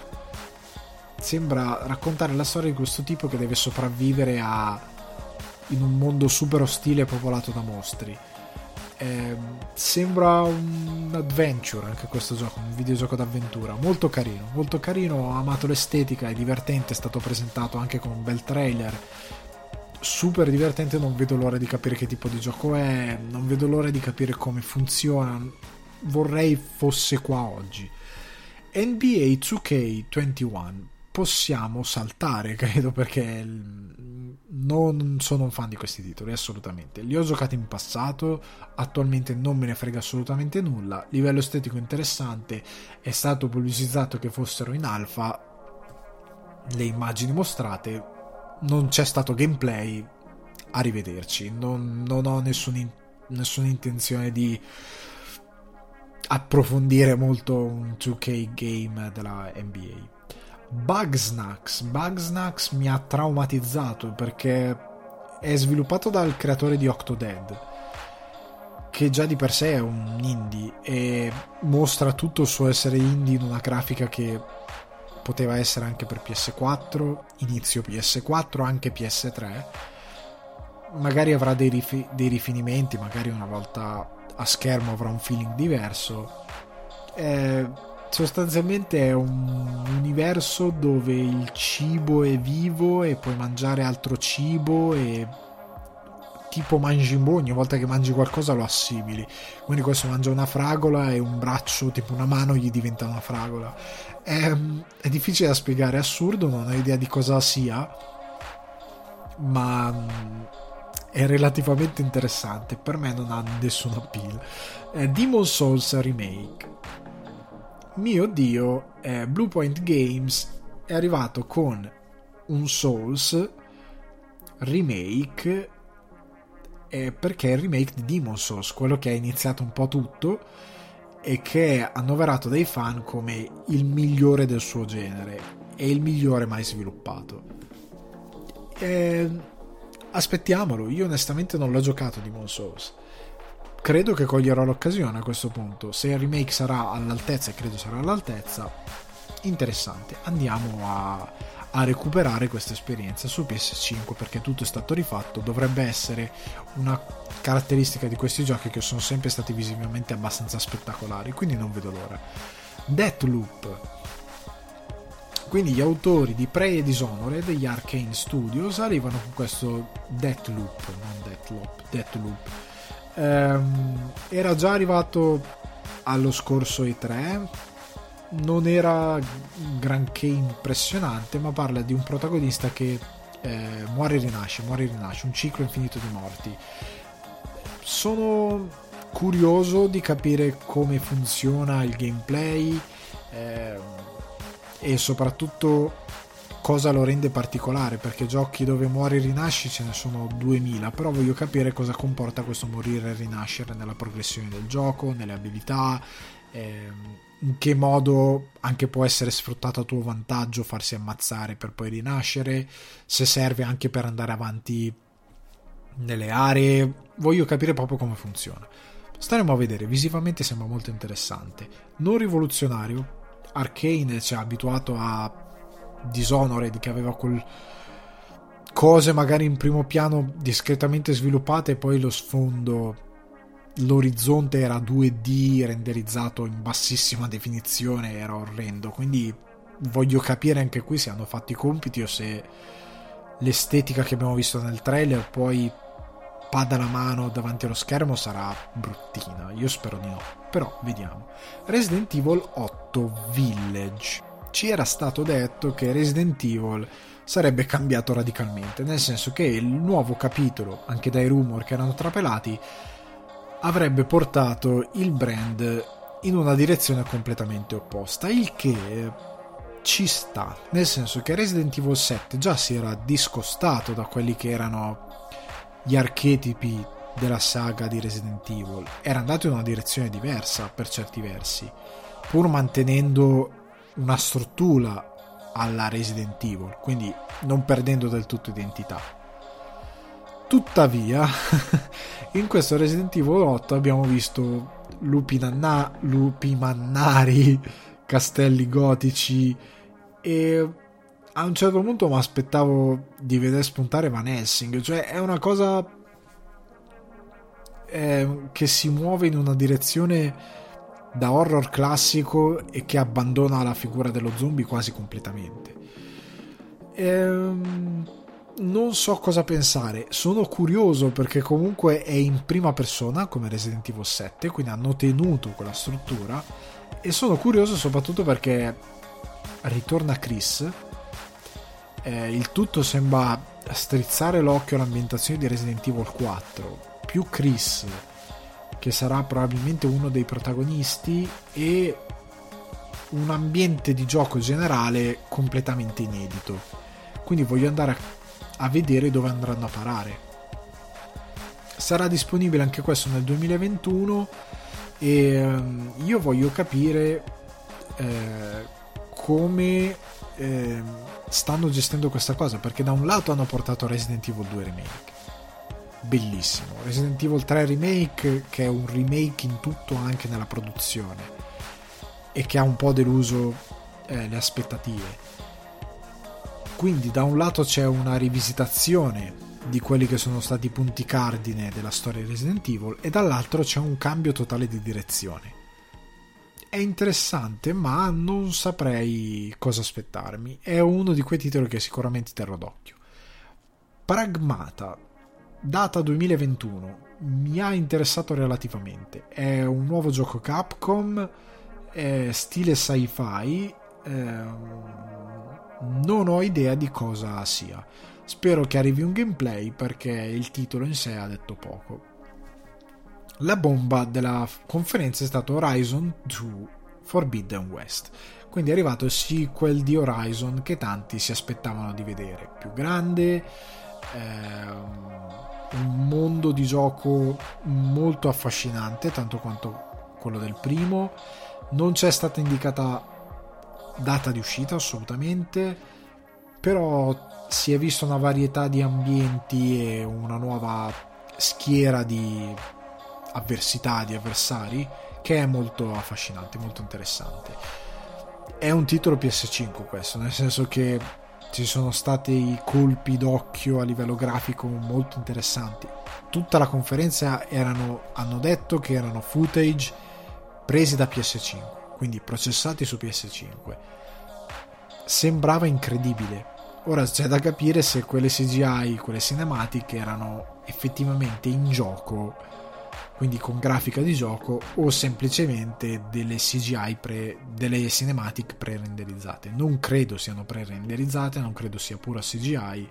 Speaker 1: sembra raccontare la storia di questo tipo che deve sopravvivere a in un mondo super ostile popolato da mostri. Eh, sembra un adventure anche questo gioco, un videogioco d'avventura, molto carino, molto carino, ho amato l'estetica, è divertente, è stato presentato anche con un bel trailer. super divertente, non vedo l'ora di capire che tipo di gioco è, non vedo l'ora di capire come funziona. Vorrei fosse qua oggi. NBA 2K21 possiamo saltare, credo, perché non sono un fan di questi titoli, assolutamente. Li ho giocati in passato, attualmente non me ne frega assolutamente nulla. Livello estetico interessante, è stato pubblicizzato che fossero in alfa. Le immagini mostrate, non c'è stato gameplay. Arrivederci, non, non ho nessun, nessuna intenzione di approfondire molto un 2K game della NBA. Bugsnax. Bugsnax mi ha traumatizzato perché è sviluppato dal creatore di Octodad che già di per sé è un indie e mostra tutto il suo essere indie in una grafica che poteva essere anche per PS4, inizio PS4, anche PS3. Magari avrà dei, rif- dei rifinimenti, magari una volta a schermo avrà un feeling diverso. Eh, sostanzialmente è un universo dove il cibo è vivo e puoi mangiare altro cibo e tipo mangi un ogni volta che mangi qualcosa lo assimili. Quindi questo mangia una fragola e un braccio tipo una mano gli diventa una fragola. È, è difficile da spiegare è assurdo non ho idea di cosa sia ma è relativamente interessante. Per me non ha nessun appeal. Demon Souls Remake mio dio, eh, Bluepoint Games è arrivato con un Souls remake eh, perché è il remake di Demon Souls, quello che ha iniziato un po' tutto e che è annoverato dai fan come il migliore del suo genere e il migliore mai sviluppato. Eh, aspettiamolo, io onestamente non l'ho giocato Demon Souls credo che coglierò l'occasione a questo punto. Se il remake sarà all'altezza, e credo sarà all'altezza, interessante. Andiamo a, a recuperare questa esperienza su PS5 perché tutto è stato rifatto. Dovrebbe essere una caratteristica di questi giochi che sono sempre stati visivamente abbastanza spettacolari, quindi non vedo l'ora. Deathloop. Quindi gli autori di Prey e Dishonored degli Arcane Studios arrivano con questo Deathloop, non Deathloop, Deathloop ehm, era già arrivato allo scorso E3 non era granché impressionante ma parla di un protagonista che eh, muore e rinasce muore e rinasce un ciclo infinito di morti. Sono curioso di capire come funziona il gameplay eh, e soprattutto cosa lo rende particolare, perché giochi dove muori e rinasci ce ne sono 2000, però voglio capire cosa comporta questo morire e rinascere nella progressione del gioco, nelle abilità, ehm, in che modo anche può essere sfruttato a tuo vantaggio farsi ammazzare per poi rinascere, se serve anche per andare avanti nelle aree, voglio capire proprio come funziona. Staremo a vedere, visivamente sembra molto interessante, non rivoluzionario, Arcane ci ha abituato a Dishonored che aveva quel cose magari in primo piano discretamente sviluppate e poi lo sfondo l'orizzonte era 2D renderizzato in bassissima definizione era orrendo. Quindi voglio capire anche qui se hanno fatto i compiti o se l'estetica che abbiamo visto nel trailer poi pada la mano davanti allo schermo sarà bruttina. Io spero di no però vediamo. Resident Evil 8 Village ci era stato detto che Resident Evil sarebbe cambiato radicalmente, nel senso che il nuovo capitolo, anche dai rumor che erano trapelati, avrebbe portato il brand in una direzione completamente opposta, il che ci sta, nel senso che Resident Evil 7 già si era discostato da quelli che erano gli archetipi della saga di Resident Evil, era andato in una direzione diversa per certi versi, pur mantenendo una struttura alla Resident Evil, quindi non perdendo del tutto identità. Tuttavia, in questo Resident Evil 8 abbiamo visto lupi, nanna, lupi mannari, castelli gotici e a un certo punto mi aspettavo di vedere spuntare Van Helsing, cioè è una cosa eh, che si muove in una direzione da horror classico e che abbandona la figura dello zombie quasi completamente. Ehm, non so cosa pensare. Sono curioso perché comunque è in prima persona come Resident Evil 7, quindi hanno tenuto quella struttura. E sono curioso soprattutto perché ritorna Chris. Eh, il tutto sembra strizzare l'occhio all'ambientazione di Resident Evil 4. Più Chris, che sarà probabilmente uno dei protagonisti, e un ambiente di gioco generale completamente inedito. Quindi voglio andare a vedere dove andranno a parare. Sarà disponibile anche questo nel 2021 e um, io voglio capire eh, come eh, stanno gestendo questa cosa perché da un lato hanno portato Resident Evil 2 Remake bellissimo Resident Evil 3 Remake che è un remake in tutto anche nella produzione e che ha un po' deluso eh, le aspettative quindi da un lato c'è una rivisitazione di quelli che sono stati i punti cardine della storia di Resident Evil e dall'altro c'è un cambio totale di direzione. È interessante, ma non saprei cosa aspettarmi. È uno di quei titoli che sicuramente terrò d'occhio. Pragmata, data 2021, mi ha interessato relativamente. È un nuovo gioco Capcom, stile sci-fi. Ehm non ho idea di cosa sia. Spero che arrivi un gameplay perché il titolo in sé ha detto poco. La bomba della conferenza è stato Horizon 2 Forbidden West. Quindi è arrivato il sequel di Horizon che tanti si aspettavano di vedere. Più grande, ehm, un mondo di gioco molto affascinante, tanto quanto quello del primo. Non c'è stata indicata data di uscita assolutamente, però si è vista una varietà di ambienti e una nuova schiera di avversità, di avversari, che è molto affascinante, molto interessante. È un titolo PS5 questo, nel senso che ci sono stati colpi d'occhio a livello grafico molto interessanti. Tutta la conferenza erano, hanno detto che erano footage presi da PS5 quindi processati su PS5. Sembrava incredibile. Ora c'è da capire se quelle CGI, quelle cinematiche erano effettivamente in gioco, quindi con grafica di gioco, o semplicemente delle CGI, pre, delle cinematic pre-renderizzate. Non credo siano pre-renderizzate, non credo sia pura CGI,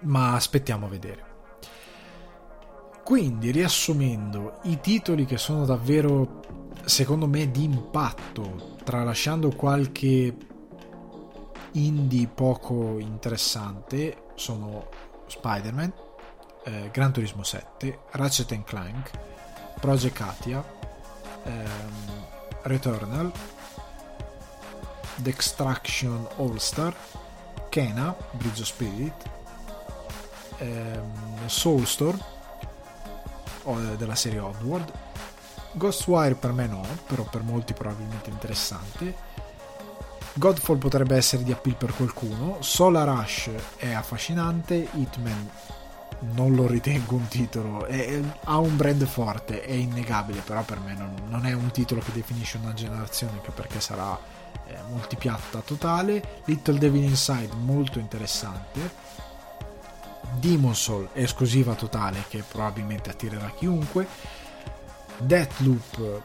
Speaker 1: ma aspettiamo a vedere. Quindi, riassumendo, i titoli che sono davvero secondo me di impatto, tralasciando qualche indie poco interessante, sono Spider-Man, eh, Gran Turismo 7, Ratchet Clank, Project Katia, ehm, Returnal, The Extraction All-Star, Kena, Bridge of Spirit, ehm, Soulstorm della serie Oddworld Ghostwire per me no, però per molti probabilmente interessante. Godfall potrebbe essere di appeal per qualcuno. Solar Rush è affascinante. Hitman non lo ritengo un titolo. È, ha un brand forte, è innegabile, però per me non, non, è un titolo che definisce una generazione, anche perché sarà eh, multipiatta totale. Little Devil Inside molto interessante. Demon Soul esclusiva totale che probabilmente attirerà chiunque Deathloop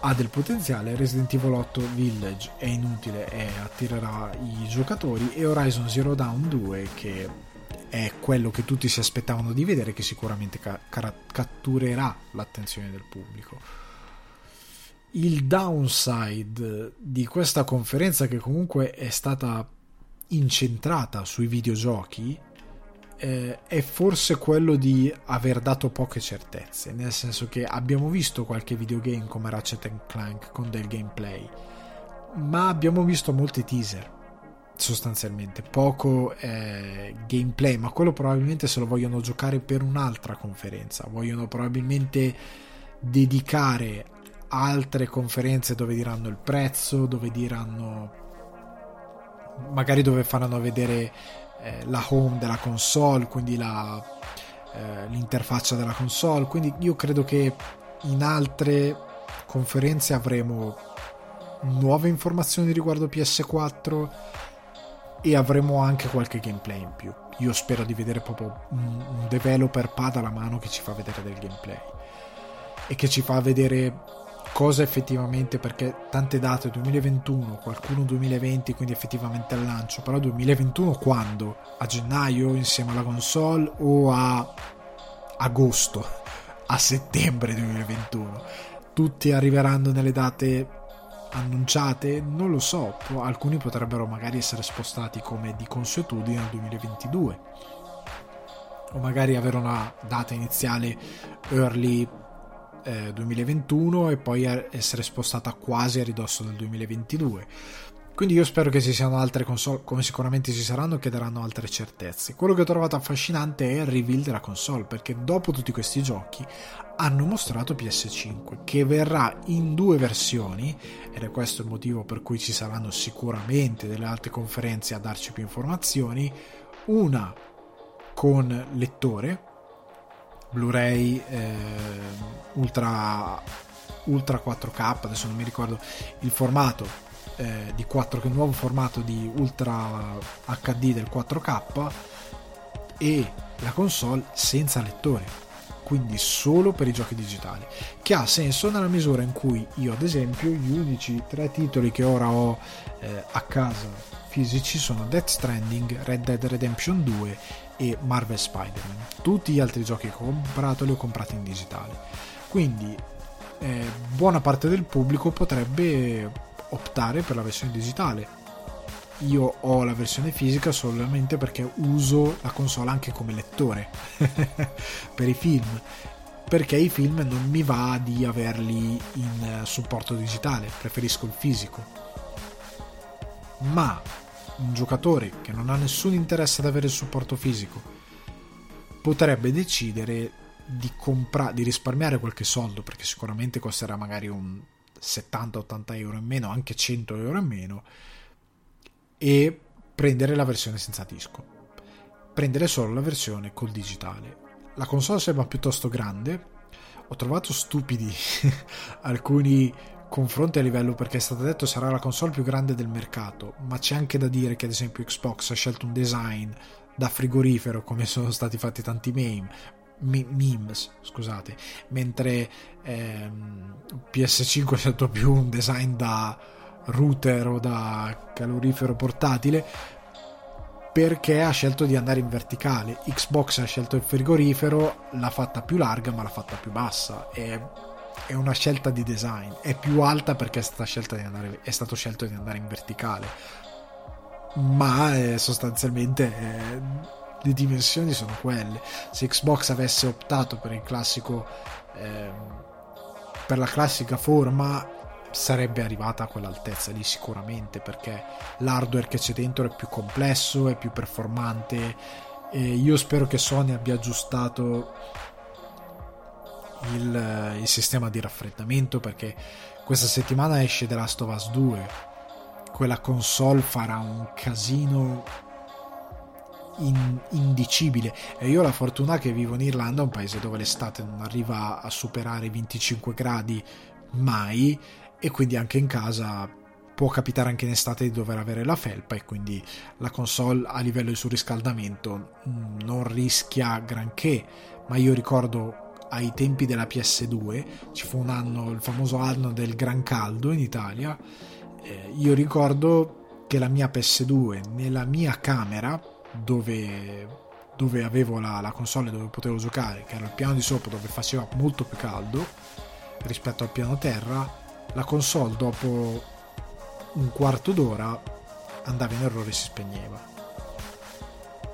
Speaker 1: ha del potenziale, Resident Evil 8 Village è inutile e attirerà i giocatori e Horizon Zero Dawn 2 che è quello che tutti si aspettavano di vedere che sicuramente ca- catturerà l'attenzione del pubblico. Il downside di questa conferenza che comunque è stata incentrata sui videogiochi eh, è forse quello di aver dato poche certezze, nel senso che abbiamo visto qualche videogame come Ratchet Clank con del gameplay, ma abbiamo visto molti teaser sostanzialmente, poco eh, gameplay, ma quello probabilmente se lo vogliono giocare per un'altra conferenza, vogliono probabilmente dedicare altre conferenze dove diranno il prezzo, dove diranno magari dove faranno vedere eh, la home della console, quindi la, eh, l'interfaccia della console. Quindi io credo che in altre conferenze avremo nuove informazioni riguardo PS4 e avremo anche qualche gameplay in più. Io spero di vedere proprio un, developer pad alla mano che ci fa vedere del gameplay e che ci fa vedere cosa effettivamente perché tante date 2021 qualcuno 2020 quindi effettivamente al lancio però 2021 quando? a gennaio insieme alla console o a agosto a settembre 2021 tutti arriveranno nelle date annunciate non lo so alcuni potrebbero magari essere spostati come di consuetudine al 2022 o magari avere una data iniziale early eh, 2021 e poi essere spostata quasi a ridosso del 2022. Quindi io spero che ci siano altre console, come sicuramente ci saranno, che daranno altre certezze. Quello che ho trovato affascinante è il reveal della console, perché dopo tutti questi giochi hanno mostrato PS5, che verrà in due versioni, ed è questo il motivo per cui ci saranno sicuramente delle altre conferenze a darci più informazioni, una con lettore, Blu-ray eh, Ultra, Ultra 4K, adesso non mi ricordo il formato eh, di 4, il nuovo formato di Ultra HD del 4K e la console senza lettore quindi solo per i giochi digitali che ha senso nella misura in cui io ad esempio gli unici tre titoli che ora ho eh, a casa fisici sono Death Stranding, Red Dead Redemption 2 e Marvel Spider-Man. Tutti gli altri giochi che ho comprato li ho comprati in digitale. Quindi eh, buona parte del pubblico potrebbe optare per la versione digitale. Io ho la versione fisica solamente perché uso la console anche come lettore per i film. Perché i film non mi va di averli in supporto digitale, preferisco il fisico. Ma un giocatore che non ha nessun interesse ad avere il supporto fisico potrebbe decidere di, compra- di risparmiare qualche soldo perché sicuramente costerà magari un 70-80 euro in meno, anche 100 euro in meno e prendere la versione senza disco. Prendere solo la versione col digitale. La console sembra piuttosto grande. Ho trovato stupidi alcuni confronti a livello perché è stato detto sarà la console più grande del mercato, ma c'è anche da dire che ad esempio Xbox ha scelto un design da frigorifero come sono stati fatti tanti meme, memes, scusate, mentre ehm, PS5 ha scelto più un design da router o da calorifero portatile perché ha scelto di andare in verticale. Xbox ha scelto il frigorifero, l'ha fatta più larga ma l'ha fatta più bassa. E è una scelta di design, è più alta perché è, stata andare, è stato scelto di andare in verticale, ma eh, sostanzialmente eh, le dimensioni sono quelle. Se Xbox avesse optato per il classico, eh, per la classica forma, sarebbe arrivata a quell'altezza lì sicuramente perché l'hardware che c'è dentro è più complesso, è più performante. E io spero che Sony abbia aggiustato il, il sistema di raffreddamento perché questa settimana esce The Last of Us 2 quella console farà un casino in, indicibile e io ho la fortuna che vivo in Irlanda un paese dove l'estate non arriva a superare i 25 gradi mai e quindi anche in casa può capitare anche in estate di dover avere la felpa e quindi la console a livello di surriscaldamento mm, non rischia granché ma io ricordo ai tempi della PS2 ci fu un anno, il famoso anno del gran caldo in Italia. Eh, io ricordo che la mia PS2 nella mia camera dove, dove avevo la, la console dove potevo giocare, che era il piano di sopra dove faceva molto più caldo rispetto al piano terra, la console dopo un quarto d'ora andava in errore e si spegneva.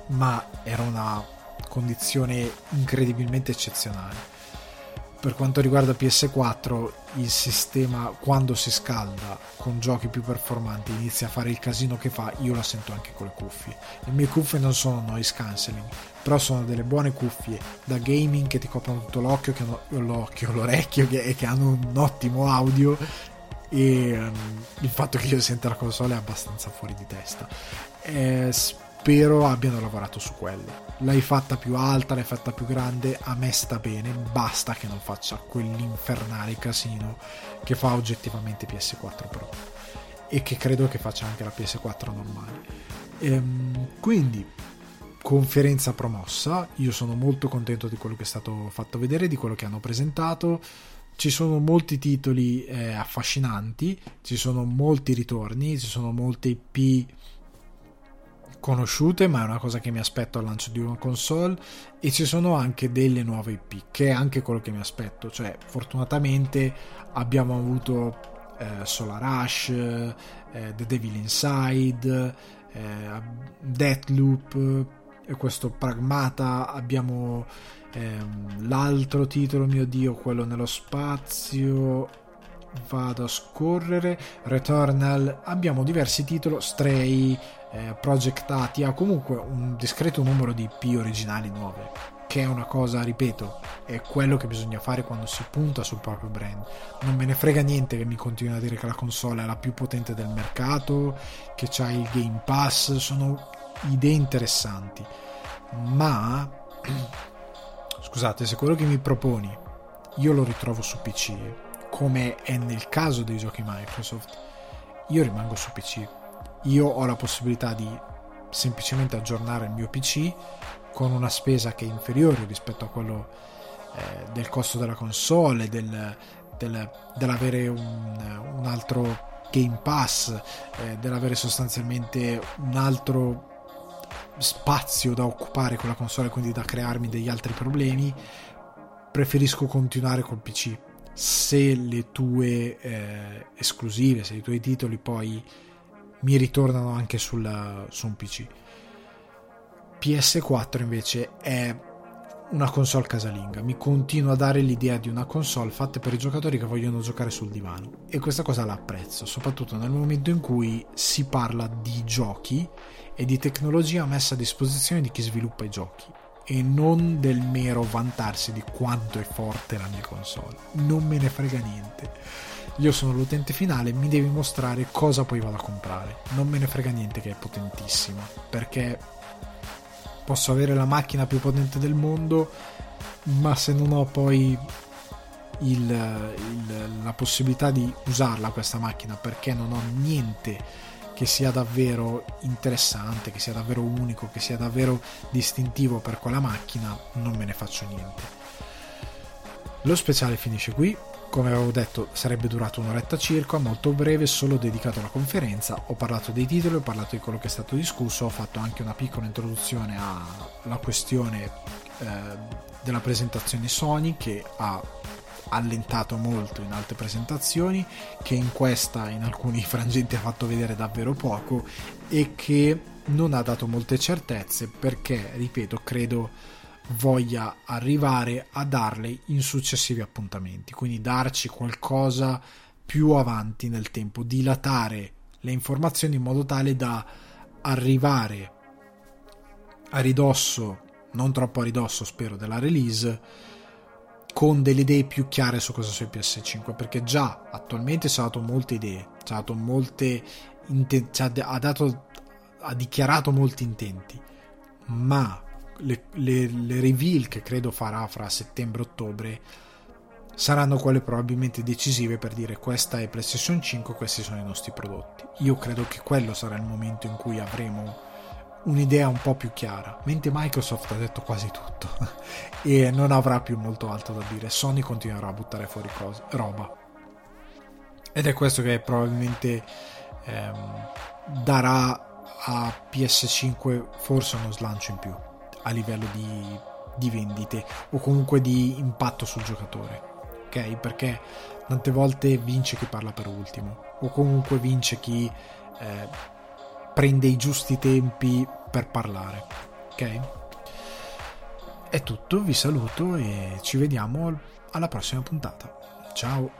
Speaker 1: Ma era una condizione incredibilmente eccezionale. Per quanto riguarda PS4, il sistema quando si scalda con giochi più performanti inizia a fare il casino che fa, io la sento anche con le cuffie. Le mie cuffie non sono noise cancelling, però sono delle buone cuffie da gaming che ti coprono tutto l'occhio, che hanno, l'occhio, l'orecchio e che hanno un ottimo audio e um, il fatto che io senta la console è abbastanza fuori di testa. Eh, spero abbiano lavorato su quello. L'hai fatta più alta, l'hai fatta più grande, a me sta bene, basta che non faccia quell'infernale casino che fa oggettivamente PS4 Pro e che credo che faccia anche la PS4 normale. Ehm, quindi, conferenza promossa, io sono molto contento di quello che è stato fatto vedere, di quello che hanno presentato. Ci sono molti titoli eh, affascinanti, ci sono molti ritorni, ci sono molte IP conosciute, ma è una cosa che mi aspetto al lancio di una console e ci sono anche delle nuove IP, che è anche quello che mi aspetto, cioè fortunatamente abbiamo avuto eh, Solar Rush, eh, The Devil Inside, eh, Deathloop questo Pragmata, abbiamo ehm, l'altro titolo, mio dio, quello nello spazio vado a scorrere Returnal abbiamo diversi titoli Stray eh, Project Atia comunque un discreto numero di IP originali nuove che è una cosa, ripeto, è quello che bisogna fare quando si punta sul proprio brand. Non me ne frega niente che mi continui a dire che la console è la più potente del mercato, che c'ha il Game Pass, sono idee interessanti. Ma scusate, se quello che mi proponi io lo ritrovo su PC, come è nel caso dei giochi Microsoft, io rimango su PC. Io ho la possibilità di semplicemente aggiornare il mio PC con una spesa che è inferiore rispetto a quello eh, del costo della console, del, del, dell'avere un, un, altro Game Pass, eh, dell'avere sostanzialmente un altro spazio da occupare con la console, quindi da crearmi degli altri problemi, preferisco continuare col PC. Se le tue eh, esclusive, se i tuoi titoli poi mi ritornano anche sul, su un PC. PS4 invece è una console casalinga, mi continua a dare l'idea di una console fatta per i giocatori che vogliono giocare sul divano e questa cosa la apprezzo, soprattutto nel momento in cui si parla di giochi e di tecnologia messa a disposizione di chi sviluppa i giochi e non del mero vantarsi di quanto è forte la mia console. Non me ne frega niente. Io sono l'utente finale, mi devi mostrare cosa poi vado a comprare. Non me ne frega niente che è potentissima, perché posso avere la macchina più potente del mondo, ma se non ho poi il, il, la possibilità di usarla questa macchina perché non ho niente che sia davvero interessante, che sia davvero unico, che sia davvero distintivo per quella macchina, non me ne faccio niente. Lo speciale finisce qui, come avevo detto, sarebbe durato un'oretta circa, molto breve, solo dedicato alla conferenza. Ho parlato dei titoli, ho parlato di quello che è stato discusso, ho fatto anche una piccola introduzione alla questione eh, della presentazione Sony che ha allentato molto in altre presentazioni, che in questa in alcuni frangenti ha fatto vedere davvero poco e che non ha dato molte certezze perché, ripeto, credo voglia arrivare a darle in successivi appuntamenti, quindi darci qualcosa più avanti nel tempo, dilatare le informazioni in modo tale da arrivare a ridosso, non troppo a ridosso spero, della release con delle idee più chiare su cosa sia il PS5 perché già attualmente ci ha dato molte idee ci ha dato molte ha, dato, ha dichiarato molti intenti ma le, le, le reveal che credo farà fra settembre e ottobre saranno quelle probabilmente decisive per dire questa è PlayStation 5, questi sono i nostri prodotti. Io credo che quello sarà il momento in cui avremo un'idea un po' più chiara, mentre Microsoft ha detto quasi tutto e non avrà più molto altro da dire. Sony continuerà a buttare fuori cose, roba. Ed è questo che probabilmente ehm, darà a PS5 forse uno slancio in più a livello di, di vendite o comunque di impatto sul giocatore. Ok? Perché tante volte vince chi parla per ultimo o comunque vince chi eh, prende i giusti tempi per parlare. Ok? È tutto, vi saluto e ci vediamo alla prossima puntata. Ciao!